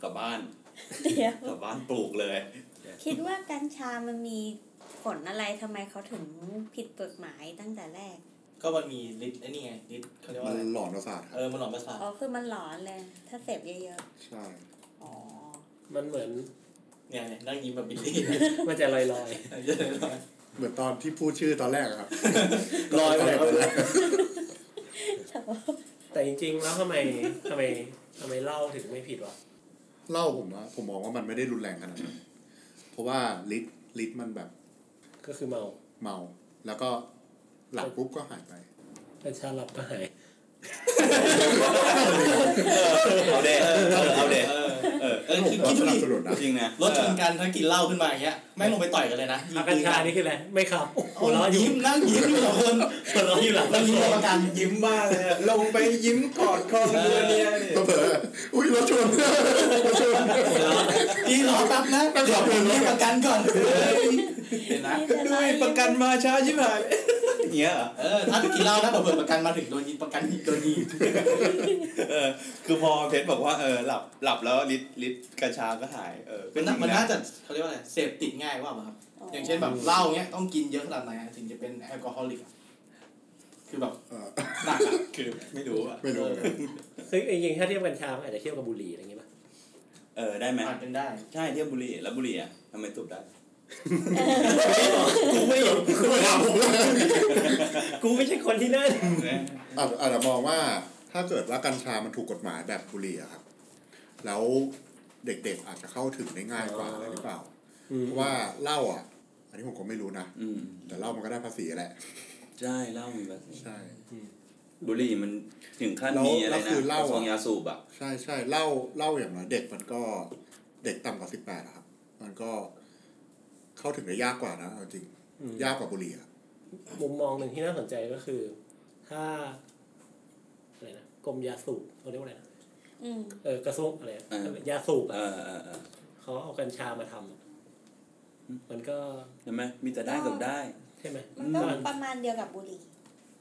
กลับบ้านเดี๋ยวกลับบ้านปลูกเลย คิดว่ากัญชามันมีผลอะไรทำไมเขาถึงผิดกฎหมายตั้งแต่แรก ก็มันมีฤทธิ์ไอ้นี่ไงฤทธิ์เขาเรียกมัว่าอะไรนหลอนประสาทคเอรับอมันหลอนประสาทอ๋อคือมันหลอนเลย ถ้าเสพเยอะใช่ๆอ๋อมันเหมือนเนี่ยเนี่ยนั่งยิ้มแบบบิลลี่มันจะลอยเออเยอะ เลยเหมือนตอนที่พูดชื่อตอนแรกอะครับลอยไปเลยๆแต่จริงๆแล้วทำไมทำไมทำไมเล่าถึงไม่ผิดวะเหล่าผมว่าผมมองว่ามันไม่ได้รุนแรงขนาดนั้นเพราะว่าลิตรลิตรมันแบบ ก็คือเมาเมา แล้วก็หลับปุ๊บก็หายไปกัญชาหลับก็หายเอาเด็เออเอาเด็ เออเออเออผมคือก็คิดสดูนับดิสนุนนะจริงนะรถชนกันถ้ากินเหล้าขึ้นมาอย่างเงี้ยไม่งลงไปต่อยกันเลยนะยิงอาปืกัญนชากันนี่คืออะไรไม่ขับโอ้หัวเราะอยู่ยิ้มนั่งยิ้มอยู่สองคนหัวเราะอยู่หลังแล้วยิ้มตัวประกันยิ้มมากเลยอะลงไปยิ้มกอดคอเรือเนี่ยนี่ก็เผลออุ้ยรถชนรถชนพี่รอแป๊บนะขอเรียกประกันก่อนเห็นนะเฮ้ยประกันมาช้าชิบหายอย่าง เงี้ยเหรอเออถ้ากินเหล้านะเผื่อประกันมาถึงโดนยิงประกันโดนยิงเออคือพอเพชรบอกว่าเออหลับหลับแล้วลิตรลิตรกัญชาก็หายเออมันน่ามันน่าจะเขาเรียกว่าอะไรเสพติดง่ายว่าครับ อย่างเช่นแบบเหล้าเงี้ยต้องกินเยอะขนาดไหนอะถึงจะเป็นแอลกอฮอลิกอะคือแบบเออหนักอะคือไม่รู้อะไม่รู้เหมือนกันคือจริงๆถ้าเทียบกัญชามันอาจจะเทียบกับบุหรี่อะไรอย่างเงี้ยป่ะเออได้ไหมอาจเป็นได้ใช่เทียบบุหรี่แล้วบุหรี่อะทำไมสูบได้ กูไม่รู้ไม่ถามผมเลยกูไม่ใช่คนที่นั่นอาจอาจจะมองว่าถ้าเกิดว่ากัญชามันถูกกฎหมายแบบบุหรี่อะครับ แล้วเด็กๆอาจจะเข้าถึงได้ง่ายกว่าอ๋อออะไรหรือเปล่าเพราะว่าเหล้าอะ อันนี้ผมก็ไม่รู้นะอืมแต่เหล้ามันก็ได้ภาษีแหละใช่เหล้ามีแบบใช่บุหรี่มันถึงขั้นแล้วมีอะไรแล้วนะคือเหล้ากระทรวงอะยาสูบอะใช่ใช่เหล้าเหล้าอย่างน้อยเด็กมันก็เด็กต่ำกว่าสิบแปดครับ มันก็ เข้าถึงได้ยากกว่านะเอาจริงอืมยากกว่าบุหรี่อะมุมมองหนึ่งที่น่าสนใจก็คือ ถ้าอะไรนะกรมยาสูบเขาเรียกว่าอะไรนะอืมเออกระทรวงอะไรอะเออยาสูบเออะอเออเออเขาเอากัญชามาทำอะมันก็ใช่ไหมมีแต่ได้กับได้ใช่ไหมมันก็ประมาณเดียวกับบุหรี่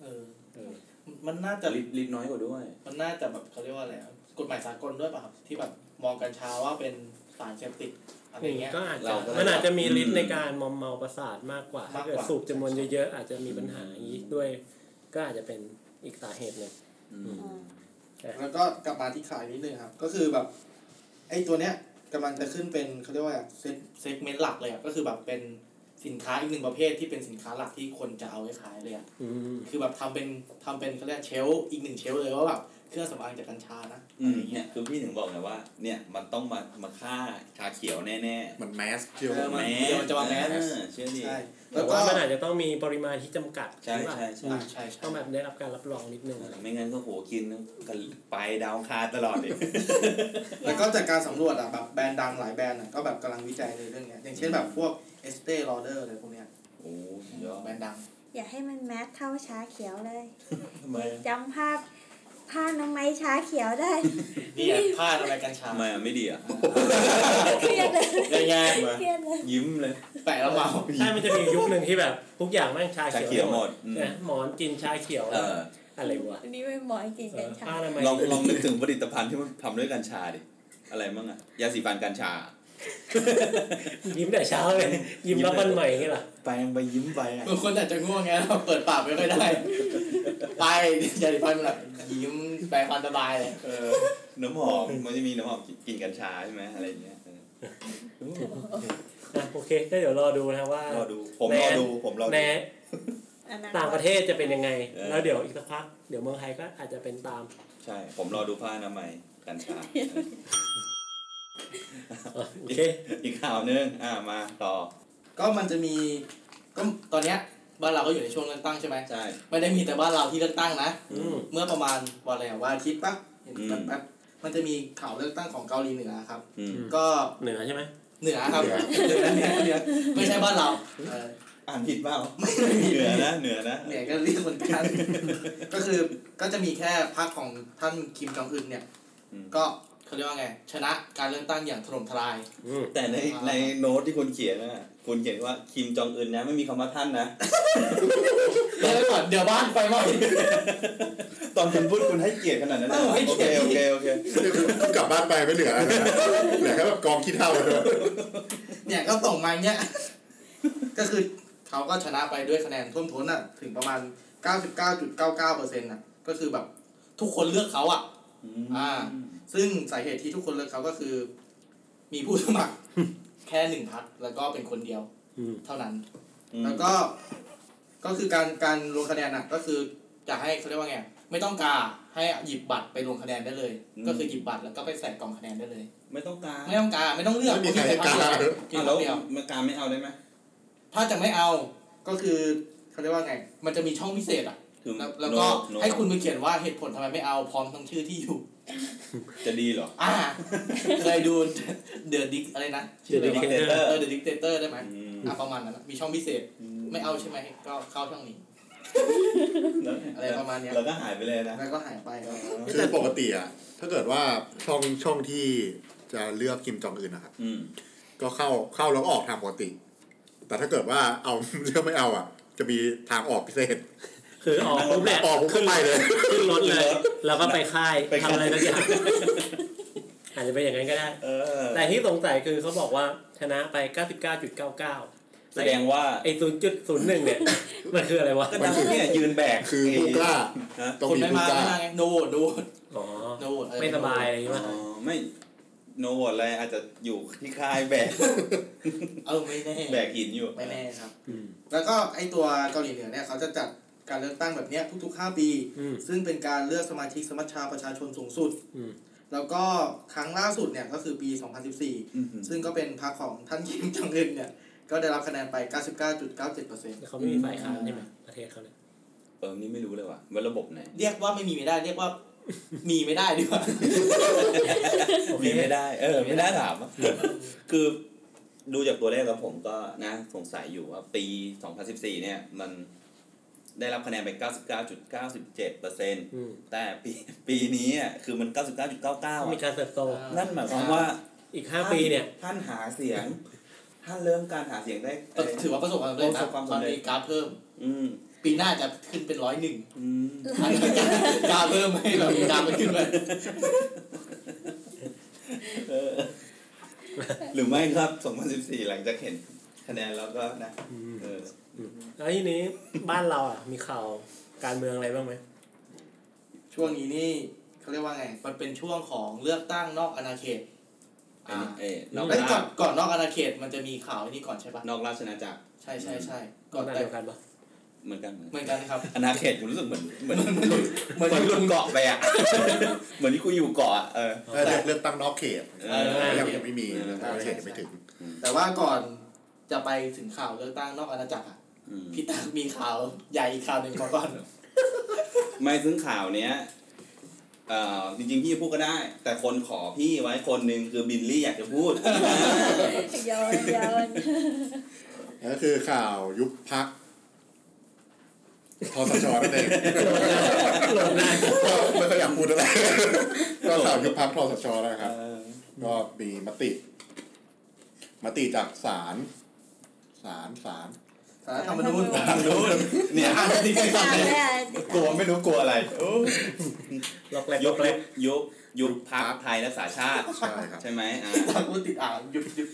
เออเออมันน่าจะลิตรลิตรน้อยกว่าด้วย มันน่าจะแบบเขาเรียกว่าอะไรอะกฎหมายสากลด้วยป่ะครับ ที่แบบมองกัญชาว่าเป็นสารเสพติด อะไรอย่างเงี้เงี้ยยก็อาจจะเราก็มันอาจจะมีอืมฤทธิ์ในการมอมเมาประสาทมากกว่ามากกว่า ถ้าเกิดสูบจำนวนเยอะๆอาจจะมีปัญหาอย่างนี้ด้วย ก็อาจจะเป็นอีกสาเหตุหนึ่งอืมอืมแล้วก็กลับมาที่ขายนิดนึงครับ ก็คือแบบไอ้ตัวเนี้ยกำลังจะขึ้นเป็นเขาเรียกว่าเซต segment หลักเลยอะก็คือแบบเป็นสินค้าอีกหนึ่งประเภทที่เป็นสินค้าหลักที่คนจะเอาไว้ขายเลยอะอืมคือแบบทำเป็นทำเป็นเขาเรียก shelf อีกหนึ่ง shelf เลยว่าแบบ เครื่องสำอางจากกัญชานะอืมอะไรเงี้เนี่ยคือพี่ถึงบอกไงว่า เนี่ยมันต้องมามาฆ่าชาเขียวแน่ๆมัน mass เที่ยวเออแมเดี๋ยวมันจะมา mass เออเชื่อดิใช่แต่แล้วก็ว่ามันอาจจะต้องมีปริมาณที่จำกัดใช่หรือเปล่าใช่ใช่อ่าใช่ใช่ต้องแบบได้รับการรับรองนิดนึงอะไรไม่งั้นก็โหกินกันไปดาวคาตลอดเลยแล้วก็จากการสำรวจอะแบบแบรนด์ดังหลายแบรนด์อะก็แบบกำลังวิจัยในเรื่องเนี้ยอย่างเช่นแบบพวก Estée Lauder อะไรพวกเนี้ยโอ้สุดยอดแบรนด์ดังอย่าให้มัน mass เท่าชาเขียวเลยทำไมอะจำภาพ ผ้าอนามัยชาเขียวได้นี่ไงผ้าอะไรกัญชาทำไมอะไม่ดีอะเครียดเลยง่ายเครียดเลยยิ้มเลยๆแปะแล้วเมาใช่มันจะมียุคหนึ่งที่แบบ ทุกอย่างแม่งชาชาเขียวเขียวหมดอืมเนี่ยหมอนกินชาเขียวเอออะไรวะอันนี้ไม่หมอยกินเอกัอญชาผ้าอนามัยลองลองนึกถึงผลิตภัณฑ์ที่มันทำด้วยกัญชาดิอะไรบ้างอะยาสีฟันกัญชา ยิ้มแต่เช้าเลย ยิ้มรับวันใหม่อย่างเงี้ยเหรอแปลงไปยิ้มไปอะบางคนอาจจะง่วงไงเปิดปากไม่ค่อยได้ ไปยาสีฟันแบบยิ้มแปรงฟันสบายเลยเออน้ำหอมมันจะมีน้ำหอมกินกัญชาใช่ไหมอะไรอย่างเงี้ยเอออะโอเคก็เดี๋ยวรอดูนะว่ารอดูผมรอดูผมรอในดูอนาคตต่างประเทศจะเป็นยังไงเออแล้วเดี๋ยวอีกสักพักเดี๋ยวเมืองไทยก็อาจจะเป็นตาม ใช่ ผมรอดูผ้าอนามัยกัญชาอะ โอเค อีกข่าวนึงอ่ามาต่อ ก็มันจะมีก็ตอนเนี้ยบ้านเราก็อยู่ในช่วงเลือกตั้งใช่ไหมใช่ ไม่ได้มีแต่บ้านเราที่เลือกตั้งนะ อืมเมื่อประมาณวันอะไรอะวันอาทิตย์ปะเห็นอืมแป๊บมันจะมีข่าวเลือกตั้งของเกาหลีเหนือครับ อืม ก็เหนือใช่ไหม เหนือครับเหนือ เหนือเหนือไม่ใช่บ้านเราเออ อ่านผิดเปล่าไม่ไม่มีเหนือนะ เหนือนะ เหนือก็เรียกเหมือนกัน ก็คือก็จะมีแค่พรรคของท่านคิมจองอึนเนี่ย อืม ก็ เขาเรียกว่าไง ชนะการเลือกตั้งอย่างถล่มทลายอืมแต่ในในโน้ตที่คุณเขียนนะคุณเขียนว่าคิมจองอึนนะไม่มีคำว่าท่านนะเดี๋ยวก่อนเดี๋ยวบ้านไฟไหม้ตอนคุณพูดคุณให้เกียรติขนาดนั้นนะเออให้โอเกีเคยรติโอเคโอเคคือกลับบ้านไปไม่เหลืออะไรนะเหลือแค่แบบกองขี้เท่าเลยเนี่ยก็ส่งมาเนี่ยก็คือเขาก็ชนะไปด้วยคะแนนท่วมท้นอะ ถึงประมาณ 99.99เปอร์เซ็นต์อะ ก็คือแบบทุกคนเลือกเขาอะอ่า ซึ่งสาเหตุที่ทุกคนเลือกเขาก็คือ มีผู้สมัครแค่หนึ่งพักแล้วก็เป็นคนเดียวอืมเท่านั้นอืมแล้วก็ก็คือการการลงคะแนนอะ ก็คือจะให้เขาเรียกว่าไงไม่ต้องกาให้หยิบบัตรไปลงคะแนนได้เลย ก็คือหยิบบัตรแล้วก็ไปใส่กล่องคะแนนได้เลย ไม่ต้องการไม่ต้องกาไม่ต้องเลือกไม่มีใครให้กามีอะคแล้วนเดียวมาการไม่เอาได้ไหมถ้าจะไม่เอาก็คือเขาเรียกว่าไง มันจะมีช่องพิเศษอะคือ แล้วแล้วก็โน้ตให้คุณไปเขียนว่าเหตุผลทำไมไม่เอาพร้อมทั้งชื่อที่อยู่ จะดีเหรอ อ่าเคยดูเดอะดิกอะไรนะชื่ออะไรวะ Dictator เออเดอะดิกเตเตอร์ได้ไหมอืมอ่าประมาณนั้นอะมีช่องพิเศษ ไม่เอาใช่ไหมก็เข้าช่องนี้แล้วอะไรประมาณเนี้ยแล้วก็หายไปเลยนะแล้วก็หายไปก็คือปกติอะถ้าเกิดว่าช่องช่องที่จะเลือกคิมจองอึนนะครับอืมก็เข้าเข้าแล้วออกทางปกติ แต่ถ้าเกิดว่าเอาเลือกไม่เอาอะ จะมีทางออกพิเศษ คือออกปุ๊บเนี่ยออกปุ๊บก็ไปเลยขึ้นรถเลย แล้วก็ไปค่ายไปค่ายทำอะไรสักอย่างอาจจะเป็นอย่างนั้นก็ได้เออแต่ที่สงสัยคือเขาบอกว่าชนะไป 99.99 แสดงว่าไอ้0.01เนี่ย มันคืออะไรวะก็ดังเนี่ยยืนแบกคือผู้กล้าฮะต้องคนมีไม่ผู้มากล้าไม่มาไงโนโวตโนโหวตอ๋อโนโหวตอะรไม่สบายอะไรอย่างอ๋เงี้ยอไม่โนวอะไรอาจจะอยู่ที่ค่ายแบก เออไม่แน่ แบกหินอยู่ ไม่แน่ครับอืมแล้วก็ไอตัวเกาหลีเหนือเนี่ยเขาจะจัด การเลือกตั้งแบบเนี้ยทุกๆ 5 ปีอืมซึ่งเป็นการเลือกสมาชิกสมัชชาประชาชนสูงสุดอืมแล้วก็ครั้งล่าสุดเนี่ยก็คือปี 2014 ซึ่งก็เป็นพรรคของท่านคิมจองอึนเนี่ย ก็ได้รับคะแนนไป 99.97%แล้วเขาไม่มีฝ่ายค้านใช่ไหมประเทศเขาเนี่ยเออนี่ไม่รู้เลยว่ะว่าระบบไหน เรียกว่าไม่มีไม่ได้ เรียกว่ามีไม่ได้ดีกว่าโอเคมีไม่ได้ เออ ไม่ได้ถามอะคือดูจากตัวเลขแล้วผมก็นะสงสัยอยู่ว่าปี 2014 เนี่ยมัน ได้รับคะแนนไป 99.97เปอร์เซ็นต์อืมแต่ปีปีนี้อะคือมัน 99.99 มีอะการเติบโต นั่นหมายความว่าอีก 5 ปีเนี่ย ท่านหาเสียง ท่านเริ่มการหาเสียงได้เอ่อถือว่าประสบความสำเร็จประสนะบความตอนสำเร็จนี้กราฟเพิ่ม อืมปีหน้าจะขึ้นเป็นร้อยหนึ่งอืมกราฟเพิ่มให้แบบกราฟมันขึ้นไปเออหรือไม่ครับ 2014 หลังจากเห็นคะแนนแล้วก็นะเออ แล้วทีนี้บ้านเราอะ มีข่าวการเมืองอะไรบ้างไหมช่วงนี้นี่เขาเรียกว่าไง มันเป็นช่วงของเลือกตั้งนอกอาณาเขตอันอ่านี้เอ้ยนอกไอ้ยก่อรานชก่อนนอกอาณาเขตมันจะมีข่าวไอ้นี่ก่อนใช่ปะนอกราชนาจักรใช่ใช่ใช่ก่ก่ออนนหน้าแต่เดียวกันปะเหมือนกันเหมือนเหมือนกันครับอนาเขตกูรู้สึกเหมือนเหมือนเหมือนเหมือนอยู่เกาะไปอะเหมือนที่กูอยู่เกาะอะเออเลือกเลือกตั้งนอกเขตเออยังยังไม่มีเลือกตั้งนอกเขตยังไม่ถึง แต่ว่าก่อนจะไปถึงข่าวเลือกตั้งนอกอาณาจักรอะอืม พี่ตักมีข่าวใหญ่อีกข่าวหนึ่งมาก่อนไม่ซึ่งข่าวเนี้ยเอ่อจริงๆพี่พูดก็ได้ แต่คนขอพี่ไว้คนหนึ่งคือบิลลี่อยากจะพูดโยนโยนก็คือข่าวยุบพักทสชนั่นเองโหลดนานก็ไม่ค่อยอยากพูดอะไรก็ข่าวยุบพักทสชนะครับเออก็มีมติ มติจากศาลศาลศาล สารธรรมนูญทางนู้นเนี่ยอ่านที่ใครฟังอ่านเลยเลยอะกลัวไม่รู้กลัวอะไรโอ้ล็อกแรกยุล็บอกแรกยุบยุบพักไทยรักษาชาติ ใช่ครับใช่ไหมอ่าตักพูดติดอ่านหยุดหยุด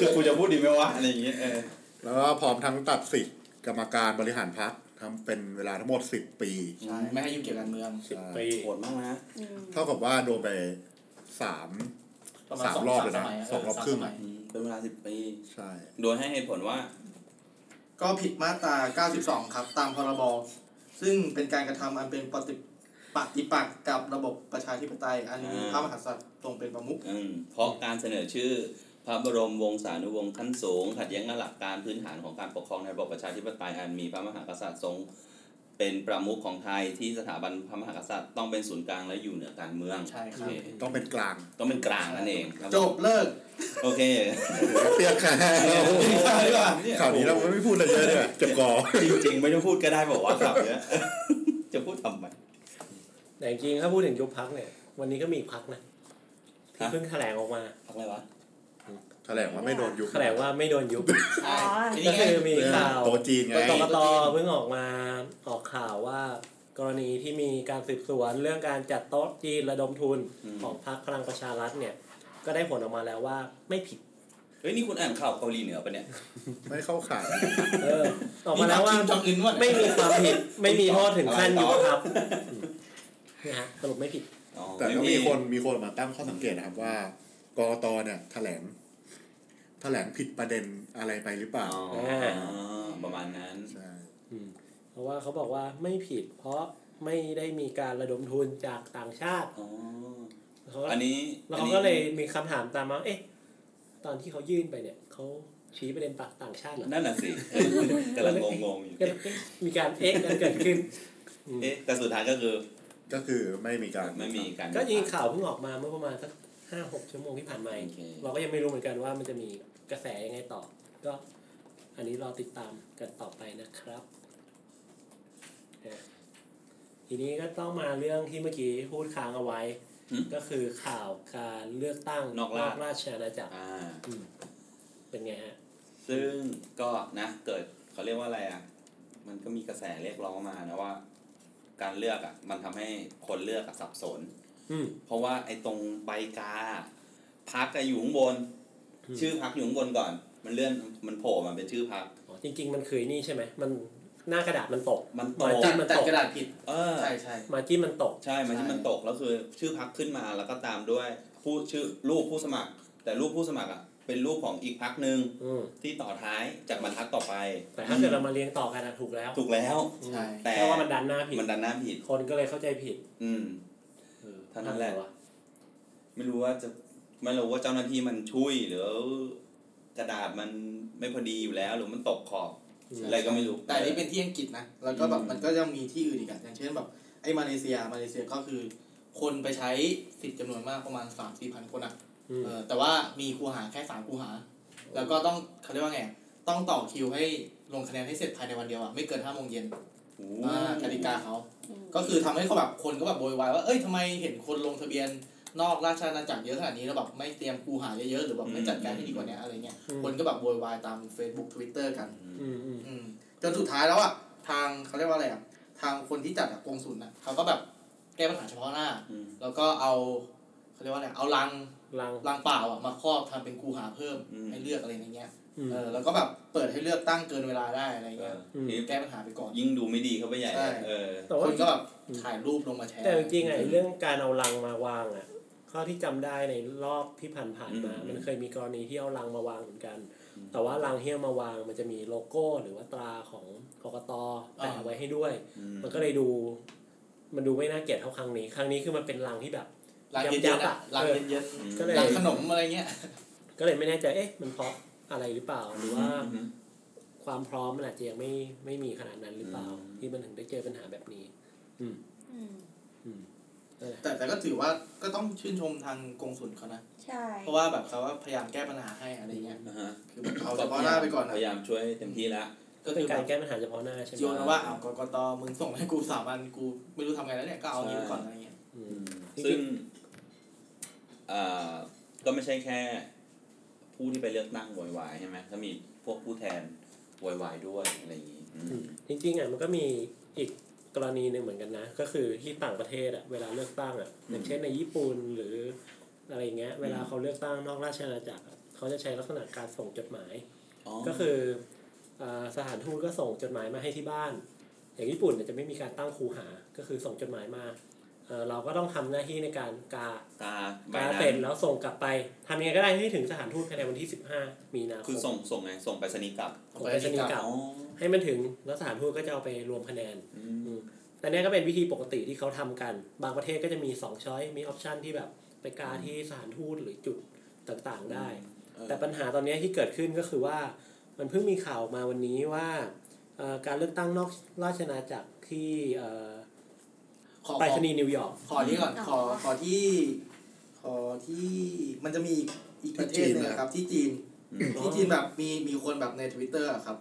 คือกูจะพูดดีไหมวะอะไรอย่างเงี้ยเออแล้วก็พร้อมทั้งตัดสิทธิ์กรรมการบริหารพักทำเป็นเวลาทั้งหมดสิบปีใช่ไม่ให้ยุ่งเกี่ยวกับการเมืองสิบปีโหดมากนะอืมเท่ากับว่าโดนไปสามประมาณสามสองรอบสามเลยนะสมัยสองรอบเสามครึ่งสมัยอืมเป็นเวลาสิบปี ใช่ โดยให้เหตุผลว่า ก็ผิดมาตรา 92 ครับ ตามพรบ ซึ่งเป็นการกระทำอันเป็นปฏิปฏิปักษ์กับระบบประชาธิปไตย อันมีพระมหากษัตริย์ทรงเป็นประมุขอืมเพราะการเสนอชื่อพระบรมวงศานุวงศ์ขั้นสูง ขัดแย้งกับหลักการพื้นฐานของการปกครองในระบบประชาธิปไตยอันมีพระมหากษัตริย์ทรง เป็นประมุขของไทยที่สถาบันพระมหากษัตริย์ต้องเป็นศูนย์กลางและอยู่เหนือการเมืองใช่คโอรับเคต้องเป็นกลาง ต้องเป็นกลางนั่นเองครับจบเลิก โอเคเปียกค่ะข่าวนี้เราไม่พูดอะไรเยอะเลยเจ็บคอจริงๆ ไม่ต้องพูดก็ได้บอกว่าข่าวเนี้ยจะพูดทำไมแต่จริงๆถ้าพูดถึงยุบพักเนี่ย วันนี้ก็มีอีกพักนะที่ฮะเพิ่งแถลงออกมาพักอะไรวะ แถลงว่าไม่โดนยุบ แถลงว่าไม่โดนยุบอ๋อ ก็คือมีข่าวโตะจีนไงกกตเพิ่งออกมาออกข่าวว่า กรณีที่มีการสืบสวนเรื่องการจัดโต๊ะจีนระดมทุนอืมของพรรคพลังประชารัฐเนี่ย ก็ได้ผลออกมาแล้วว่าไม่ผิดเฮ้ยนี่คุณอ่านข่าวเกาหลีเหนือปะเนี่ย ไม่เข้าข่ายเออออกมาแล้วว่าคิมจองอึนวะไม่มีความผิดไม่มีโทษถึงขั้นอะไรต่ยุอบครับนะฮะสรุปไม่ผิดอ๋อแต่ก็มีคนมีคนมาตั้งข้อสังเกตนะครับว่ากกตเนี่ยแถลงแถลงผิดประเด็นอะไรไปหรือเปล่าอ๋อประมาณนั้นใช่อืมเพราะว่าเขาบอกว่าไม่ผิด เพราะไม่ได้มีการระดมทุนจากต่างชาติอ๋อเขาอันนี้แล้วเขาก็เลยมีคำถามตามมา เอ๊ะ ตอนที่เขายื่นไปเนี่ยเขาชี้ประเด็นปากต่างชาติเหรอ นั่นน่ะสิเออกำลังงงๆอยู่ก็เอ๊ะมีการเอ๊ะกันเกิดขึ้นอืมเอ๊ะ แต่สุดท้ายก็คือ ก็คือไม่มีการไม่มีการ ก็ยิงข่าวเพิ่งออกมาเมื่อประมาณสักห้าหกชั่วโมงที่ผ่านมาเองโอเคเราก็ยังไม่รู้เหมือนกันว่ามันจะมี กระแสยังไงต่อ ก็อันนี้รอติดตามกันต่อไปนะครับเอ่อทีนี้ก็ต้องมาเรื่องที่เมื่อกี้พูดค้างเอาไว้ ก็คือข่าวการเลือกตั้งนอกราชราชอาณาจักรอ่าอืมเป็นไงฮะ ซึ่งก็นะเกิดเขาเรียกว่าอะไรอะ มันก็มีกระแสเรียกร้องมานะว่า การเลือกอะ มันทำให้คนเลือกอะสับสนอืมเพราะว่าไอ้ตรงใบกาพักอยู่ข้างบนอืม ชื่อพักอยู่ข้างบนก่อน มันเลื่อนมันโผล่มาเป็นชื่อพักอ๋อจริง ๆ มันคือนี่ใช่ไหมมันหน้ากระดาษมันตก มันตมากจัจิ้ดมมันจัดตกกระดาษผิดเออใช่ใช่มาจิ้มมันตก ใช่มันที่มันตกแล้วคือ ชื่อพักขึ้นมาแล้วก็ตามด้วยผู้ชื่อรูปผู้สมัคร แต่รูปผู้สมัครอะเป็นรูปของอีกพักหนึ่งอืมที่ต่อท้ายจากบรรทัดต่อไป แต่ถ้าเกิดเรามาเรียงต่อกันอะถูกแล้ว ถูกแล้วใช่แต่แค่ว่ามันดันหน้าผิดมันดันหน้าผิดคนก็เลยเข้าใจผิด อืมเออเท่านั้นแหละทำไงวไม่รู้ว่าจะ ไม่รู้ว่าเจ้าหน้าที่มันช่วยหรือกระดาษมันไม่พอดีอยู่แล้ว หรือมันตกขอบอืมอะไรก็ไม่รู้ แต่อันนี้เป็นที่อังกฤษนะ แล้วก็แบบอืมมันก็ยังมีที่อื่นอีกอะอย่างเช่นแบบไอ้มาเลเซีย มาเลเซียก็คือ คนไปใช้สิทธิ์จำนวนมากประมาณสามสี่พันคนอะอืมเออแต่ว่ามีครูหาแค่สามครูหา แล้วก็ต้องเขาเรียกว่าไง ต้องต่อคิวให้ลงคะแนนให้เสร็จภายในวันเดียวอะไม่เกินห้าโมงเย็นโอ้อ่ากติกาเขาอืมก็คือทำให้เขาแบบคนก็แบบโวยวายว่า เอ้ยทำไมเห็นคนลงทะเบียน นอกราชอาณาจักรเยอะขนาดนี้แล้วแบบไม่เตรียมครูหาเยอะๆหรือแบบไม่จัดการให้ดีกว่านี้อะไรเงี้ยอืมคนก็แบบโวยวายตาม Facebook Twitter กันอืมอืมอืมจนสุดท้ายแล้วอะทางเขาเรียกว่าอะไรอะทางคนที่จัดอะกงสุลน่ะเขาก็แบบแก้ปัญหาเฉพาะหน้าอืมแล้วก็เอาเขาเรียกว่าอะไรเอาลังลังลังเปล่าอะมาครอบทำเป็นคูหาเพิ่มอืมให้เลือกอะไรอย่างเงี้ยอืมเออแล้วก็แบบเปิดให้เลือกตั้งเกินเวลาได้อะไรเอเงี้ยอมนี่แก้ปัญหาไปก่อน ยิ่งดูไม่ดีเข้าไปใหญ่ใช่เออแต่คว่านก็แบบถ่ายรูปลงมาแชร์แต่จริงๆไอ้เรื่องการเอาลังมาวางอะ ข้อที่จำได้ในรอบที่ผ่านๆมาอืมมันเคยมีกรณีที่เอาลังมาวางเหมือนกันอืมแต่ว่าลังที่เอามาวางมันจะมีโลโก้หรือว่าตราของกกตแปะไว้ให้ด้วยอืมมันก็เลยดู มันดูไม่น่าเกลียดเท่าครั้งนี้ ครั้งนี้คือมันเป็นลังที่แบบลังเยยัอะบๆๆอะอะลังเออเยอะก็เลยๆลังขนมอะไรเงี้ย ก็เลยไม่แน่ใจเอ๊ะ มันเพราะอะไรหรือเปล่าหรือว่าอืมความพร้อมมันอาจจะยังไม่ไม่มีขนาดนั้นหรือเปล่าอืมที่มันถึงได้เจอปัญหาแบบนี้ อืมอืมนั่น แหละแต่แต่ก็ถือว่าก็ต้องชื่นชมทางกงสุลเขานะ ใช่ เพราะว่าแบบเขาว่าพยายามแก้ปัญหาให้อะไรเงี้ยนะฮะคือแบบเอาเฉพาะหน้าไปก่อนพนะยายามช่วยเต็มที่แล้วก็เป็คืนอแบการบแก้ปัญหาเฉพาะหน้าใช่ไหมโยนมาว่าอ้าวกกตมึงส่งให้กูสามวันกูไม่รู้ทำไงแล้วเนี่ยก็เอานี้ไปก่อนอะไรเงี้ยอือืมมซึ่งอ่าก็ไม่ใช่แค่ ผู้ที่ไปเลือกตั้งโวยวายใช่ไหมก็มีพวกผู้แทนโวยวายด้วยอะไรอย่างนี้อืมจริงๆอะมันก็มีอีก กรณีหนึ่งเหมือนกันนะ ก็คือที่ต่างประเทศอะเวลาเลือกตั้งอะอย่างเช่นในญี่ปุ่นหรืออะไรอย่างเงี้ย เวลาเขาเลือกตั้งนอกราชอาณาจักรอะเขาจะใช้ลักษณะการส่งจดหมายอ๋อก็คืออ่าสถานทูตก็ส่งจดหมายมาให้ที่บ้าน อย่างญี่ปุ่นเนี่ยจะไม่มีการตั้งคูหา ก็คือส่งจดหมายมา เอ่อเราก็ต้องทำหน้าที่ในการกาตาใบกาหน้าเสร็จแล้วส่งกลับไปทำยังไงก็ได้ให้ถึงสถานทูตภายในวันที่15มีนาคคือมส่งส่งไงส่งไปสนีย์กลับส่งไปสนีย์กลับอ๋อให้มันถึงแล้วสถานทูตก็จะเอาไปรวมคะแนนอืมแต่เนี้ยก็เป็นวิธีปกติที่เขาทำกัน บางประเทศก็จะมี2 choice มี option ที่แบบไปกาที่สถานทูตหรือจุดต่างๆได้เออแต่ปัญหาตอนเนี้ยที่เกิดขึ้นก็คือว่ามันเพิ่งมีข่าวมาวันนี้ว่าเอ่อการเลือกตั้งนอกราชอาณาจักรที่เอ่อ ขอขอไปรษณีย์นิวยอร์กขอนี้ก่อนอ๋อขอขอที่ขอที่มันจะมีอีกอีกประเทศหนึ่งอะครับ ที่จีนที่จีนแบบมีมีคนแบบในทวิตเตอร์ครับ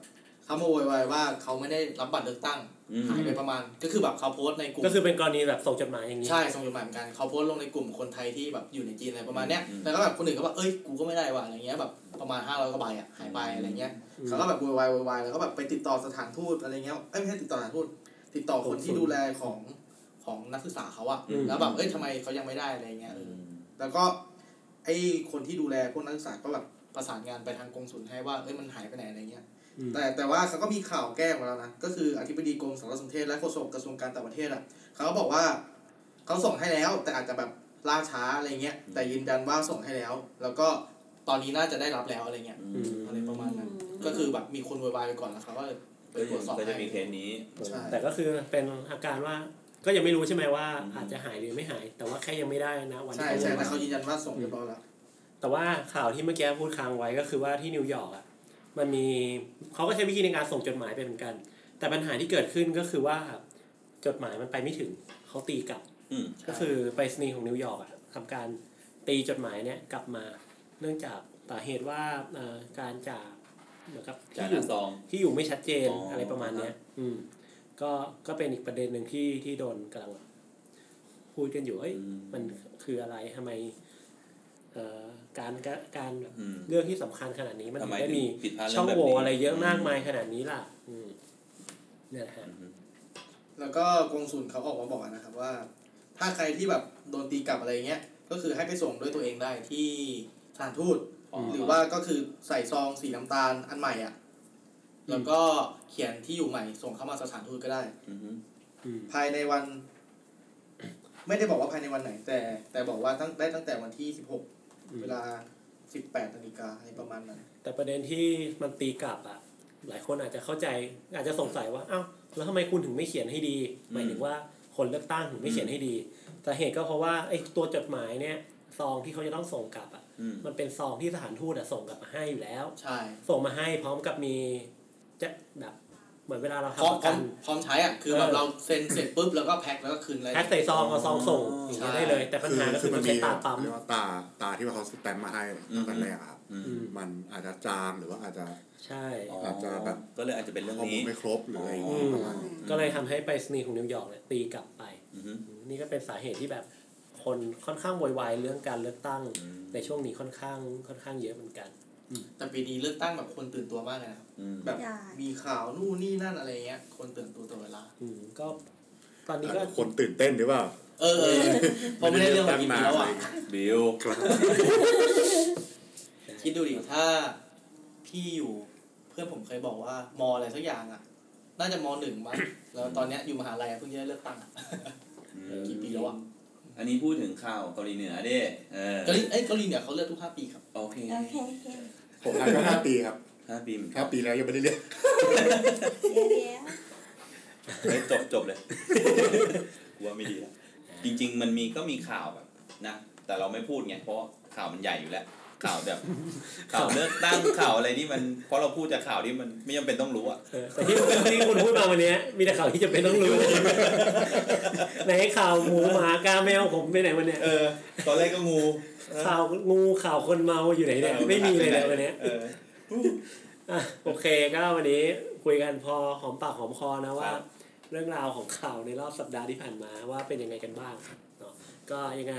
เขามาโวยวายว่าเขาไม่ได้รับบัตรเลือกตั้งอืมหายไปประมาณ ก็คือแบบเขาโพสต์ในกลุ่มก็คือเป็นกรณีแบบส่งจดหมายอย่างนี้ใช่ส่งจดหมายเหมือนกันเขาโพสต์ลงในกลุ่มคนไทยที่แบบอยู่ในจีนอะไรประมาณเนี้ยอืมแล้วก็แบบคนอื่นก็แบบเอ้ยกูก็ไม่ได้ว่ะอะไรเงี้ยแบบประมาณห้าร้อยกว่าใบอะหายไปอะไรเงี้ยเขาก็แบบโวยวายโวยวายแล้วก็แบบไปติดต่อสถานทูตอะไรเงี้ยเอ้ยไม่ใช่ติดต่อสถานทูตติดต่อคนที่ดูแลของ ของนักศึกษาเขาอะอืมแล้วแบบเอ้ยทำไมเขายังไม่ได้อะไรเงี้ยเออแล้วก็ไอ้คนที่ดูแลพวกนักศึกษาก็แบบประสานงานไปทางกงสุลให้ว่าเอ้ยมันหายไปไหนอะไรเงี้ยอืมแต่แต่ว่าเขาก็มีข่าวแก้มาแล้วนะ ก็คืออธิบดีกรมสารสนเทศและโฆษกกระทรวงการต่างประเทศอะเขาก็บอกว่าเขาส่งให้แล้ว แต่อาจจะแบบล่าช้าอะไรเงี้ยแต่ยืนยันว่าส่งให้แล้ว แล้วก็ตอนนี้น่าจะได้รับแล้วอะไรเงี้ยอืมอะไรประมาณนั้น ก็คือแบบมีคนโวยวายไปก่อนแล้วเขาก็เลยไปตรวจสอบก็จะให้มีเคสนี้ใช่แต่ก็คือเป็นอาการว่า ก็ยังไม่รู้ใช่ไหมว่าอาจจะหายหรือไม่หาย แต่ว่าแค่ยังไม่ได้นะวันใช่ที่ใช่เขาแต่เขายืนยันว่าส่งเรียบร้อยแล้วแต่ว่าข่าวที่เมื่อกี้พูดค้างไว้ก็คือว่าที่นิวยอร์กอะมันมีเขาก็ใช้วิธีในการส่งจดหมายไปเหมือนกัน แต่ปัญหาที่เกิดขึ้นก็คือว่าจดหมายมันไปไม่ถึงเขาตีกลับอืมก็คือไปรษณีย์ของนิวยอร์กอะทำการตีจดหมายเนี่ยกลับมา เนื่องจากสาเหตุว่าเอ่อการจ่าเหมือนกับจ่าที่อยู่หน้าซองที่อยู่ไม่ชัดเจนอ๋อออะไรประมาณเนี้ย อืม ก็ก็เป็นอีกประเด็นหนึ่งที่ที่โดนกำลังพูดกันอยู่เอ้ยอืมมันคืออะไรทำไมเอ่อการการการแบบอืมเรื่องที่สำคัญขนาดนี้มันทำถึไมงได้ถึงมีผิดพลาดช่องเรื่โหแบบว่นี้อะไรเยอะมากมายขนาดนี้ล่ะอืมเนี่ยฮะอืมแล้วก็กงสุลเขาออกมาบอกนะครับว่า ถ้าใครที่แบบโดนตีกลับอะไรเงี้ย ก็คือให้ไปส่งด้วยตัวเองได้ที่สถานทูตอ๋อหรือว่าก็คือใส่ซองสีน้ำตาลอันใหม่อะ แล้วก็เขียนที่อยู่ใหม่ส่งเข้ามาสถานทูตก็ได้อืมอืมภายในวัน ไม่ได้บอกว่าภายในวันไหน แต่ แต่บอกว่าตั้งได้ตั้งแต่วันที่สิบหกอืมเวลาสิบแปดนาฬิกาอะไรประมาณนั้น แต่ประเด็นที่มันตีกลับอะ หลายคนอาจจะเข้าใจ อาจจะสงสัยว่าอ้าวแล้วทำไมคุณถึงไม่เขียนให้ดีหมายถึงว่าคนเลือกตั้งถึงไม่เขียนให้ดีสาเหตุก็เพราะว่าไอ้ตัวจดหมายเนี่ยซองที่เขาจะต้องส่งกลับอะอืมมันเป็นซองที่สถานทูตอะส่งกลับมาให้อยู่แล้ว ใช่ ส่งมาให้พร้อมกับมี จะแบบเหมือนเวลาเราพร้อทำมประพร้กัอนมพร้อมใช้อะคือแบบเออเราเซ็นเสร็จปุ๊บแล้วก็แพ็คแล้วก็คืนเลยแพ็คใส่ซองเอาซองส่งอ๋ออย่างเงี้ยได้เลย แต่ปัญหาก็คือมันใช้ตราปั๊ม เรียกว่าตราตราที่ว่าเขาสแตมป์มาให้ตั้งแต่แรกอะครับ อืมอืมมันอาจจะจางหรือว่าอาจจะ ใช่อ๋ออาจจะแบบ ก็เลยอาจจะเป็นเรื่องข้อมูลนี้ไม่ครบหรืออะไรอย่างอืงี้มประมาณนี้ก็เลยทำให้ไปรษณีย์ของนิวยอร์กเนี่ยตีกลับไป อืมนี่ก็เป็นสาเหตุที่แบบคนค่อนข้างโวยวายเรื่องการเลือกตั้งอืมในช่วงนี้ค่อนข้างค่อนข้างเยอะเหมือนกัน แต่ปีนี้เลือกตั้งแบบคนตื่นตัวมากเลยนะครับอืมแบบใช่มีข่าวนู่นนี่นั่นอะไรเงี้ย คนตื่นตัวตลอดเวลาอืมก็ตอนนี้อาจก็จะคนตื่นเต้นหรือเปล่า เออเออเพราะไม่ได้เรื่องมากี่ปีแล้วอะบิวครับคิดดูดิถ้าพี่อยู่เพื่อนผมเคยบอกว่ามออะไรสักอย่างอะ น่าจะมหนึ่งมั้งแล้วตอนเนี้ยอยู่มหาลัยอะเพิ่งจะได้เลือกตั้งอะกี่ปีแล้วอะอันนี้พูดถึงข่าวเกาหลีเหนือเด้เออเกาหลีเอ้ยเกาหลีเนี่ยเขาเลือกทุกห้าปีครับ โอเคโอเคโอเค ผมอายุห้าปีครับห้าปีเหมือนกัห้านปีแล้วยังไม่ได้เรียนเดี๋ยวเดี๋ยวเฮ้ยจบจบเลยกลัวไม่ดีแล้วจริง ๆ มันมีก็มีข่าวแบบนะแต่เราไม่พูดไงเพราะข่าวมันใหญ่อยู่แล้ว ข่าวแบบข่าวเลือกตั้งข่าวอะไรนี่มันเพราะเราพูดจากข่าวที่มันไม่จำเป็นต้องรู้อะเออแต่ที่ที่คุณพูดมาวันเนี้ยมีแต่ข่าวที่จะเป็นต้องรู้ในข่าวหมูหมากาแมวผมไปไหนวันเนี้ยเออตอนแรกก็งูข่าวงูข่าวคนเมาอยู่ไหนเนี่ยไม่มีเลยเนี่ยวันเนี้ยเอออะโอเคก็วันนี้คุยกันพอหอมปากหอมคอนะว่าครับเรื่องราวของข่าวในรอบสัปดาห์ที่ผ่านมาว่าเป็นยังไงกันบ้างเนาะก็ยังไง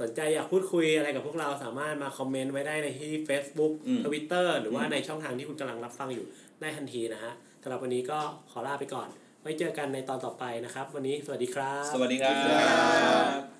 สนใจอยากพูดคุยอะไรกับพวกเราสามารถมาคอมเมนต์ไว้ได้ในที่ Facebook อืม Twitter หรือว่าในช่องทางที่คุณกำลังรับฟังอยู่ได้ทันทีนะฮะสำหรับวันนี้ก็ขอลาไปก่อน ไว้เจอกันในตอนต่อไปนะครับ วันนี้สวัสดีครับ สวัสดีครับ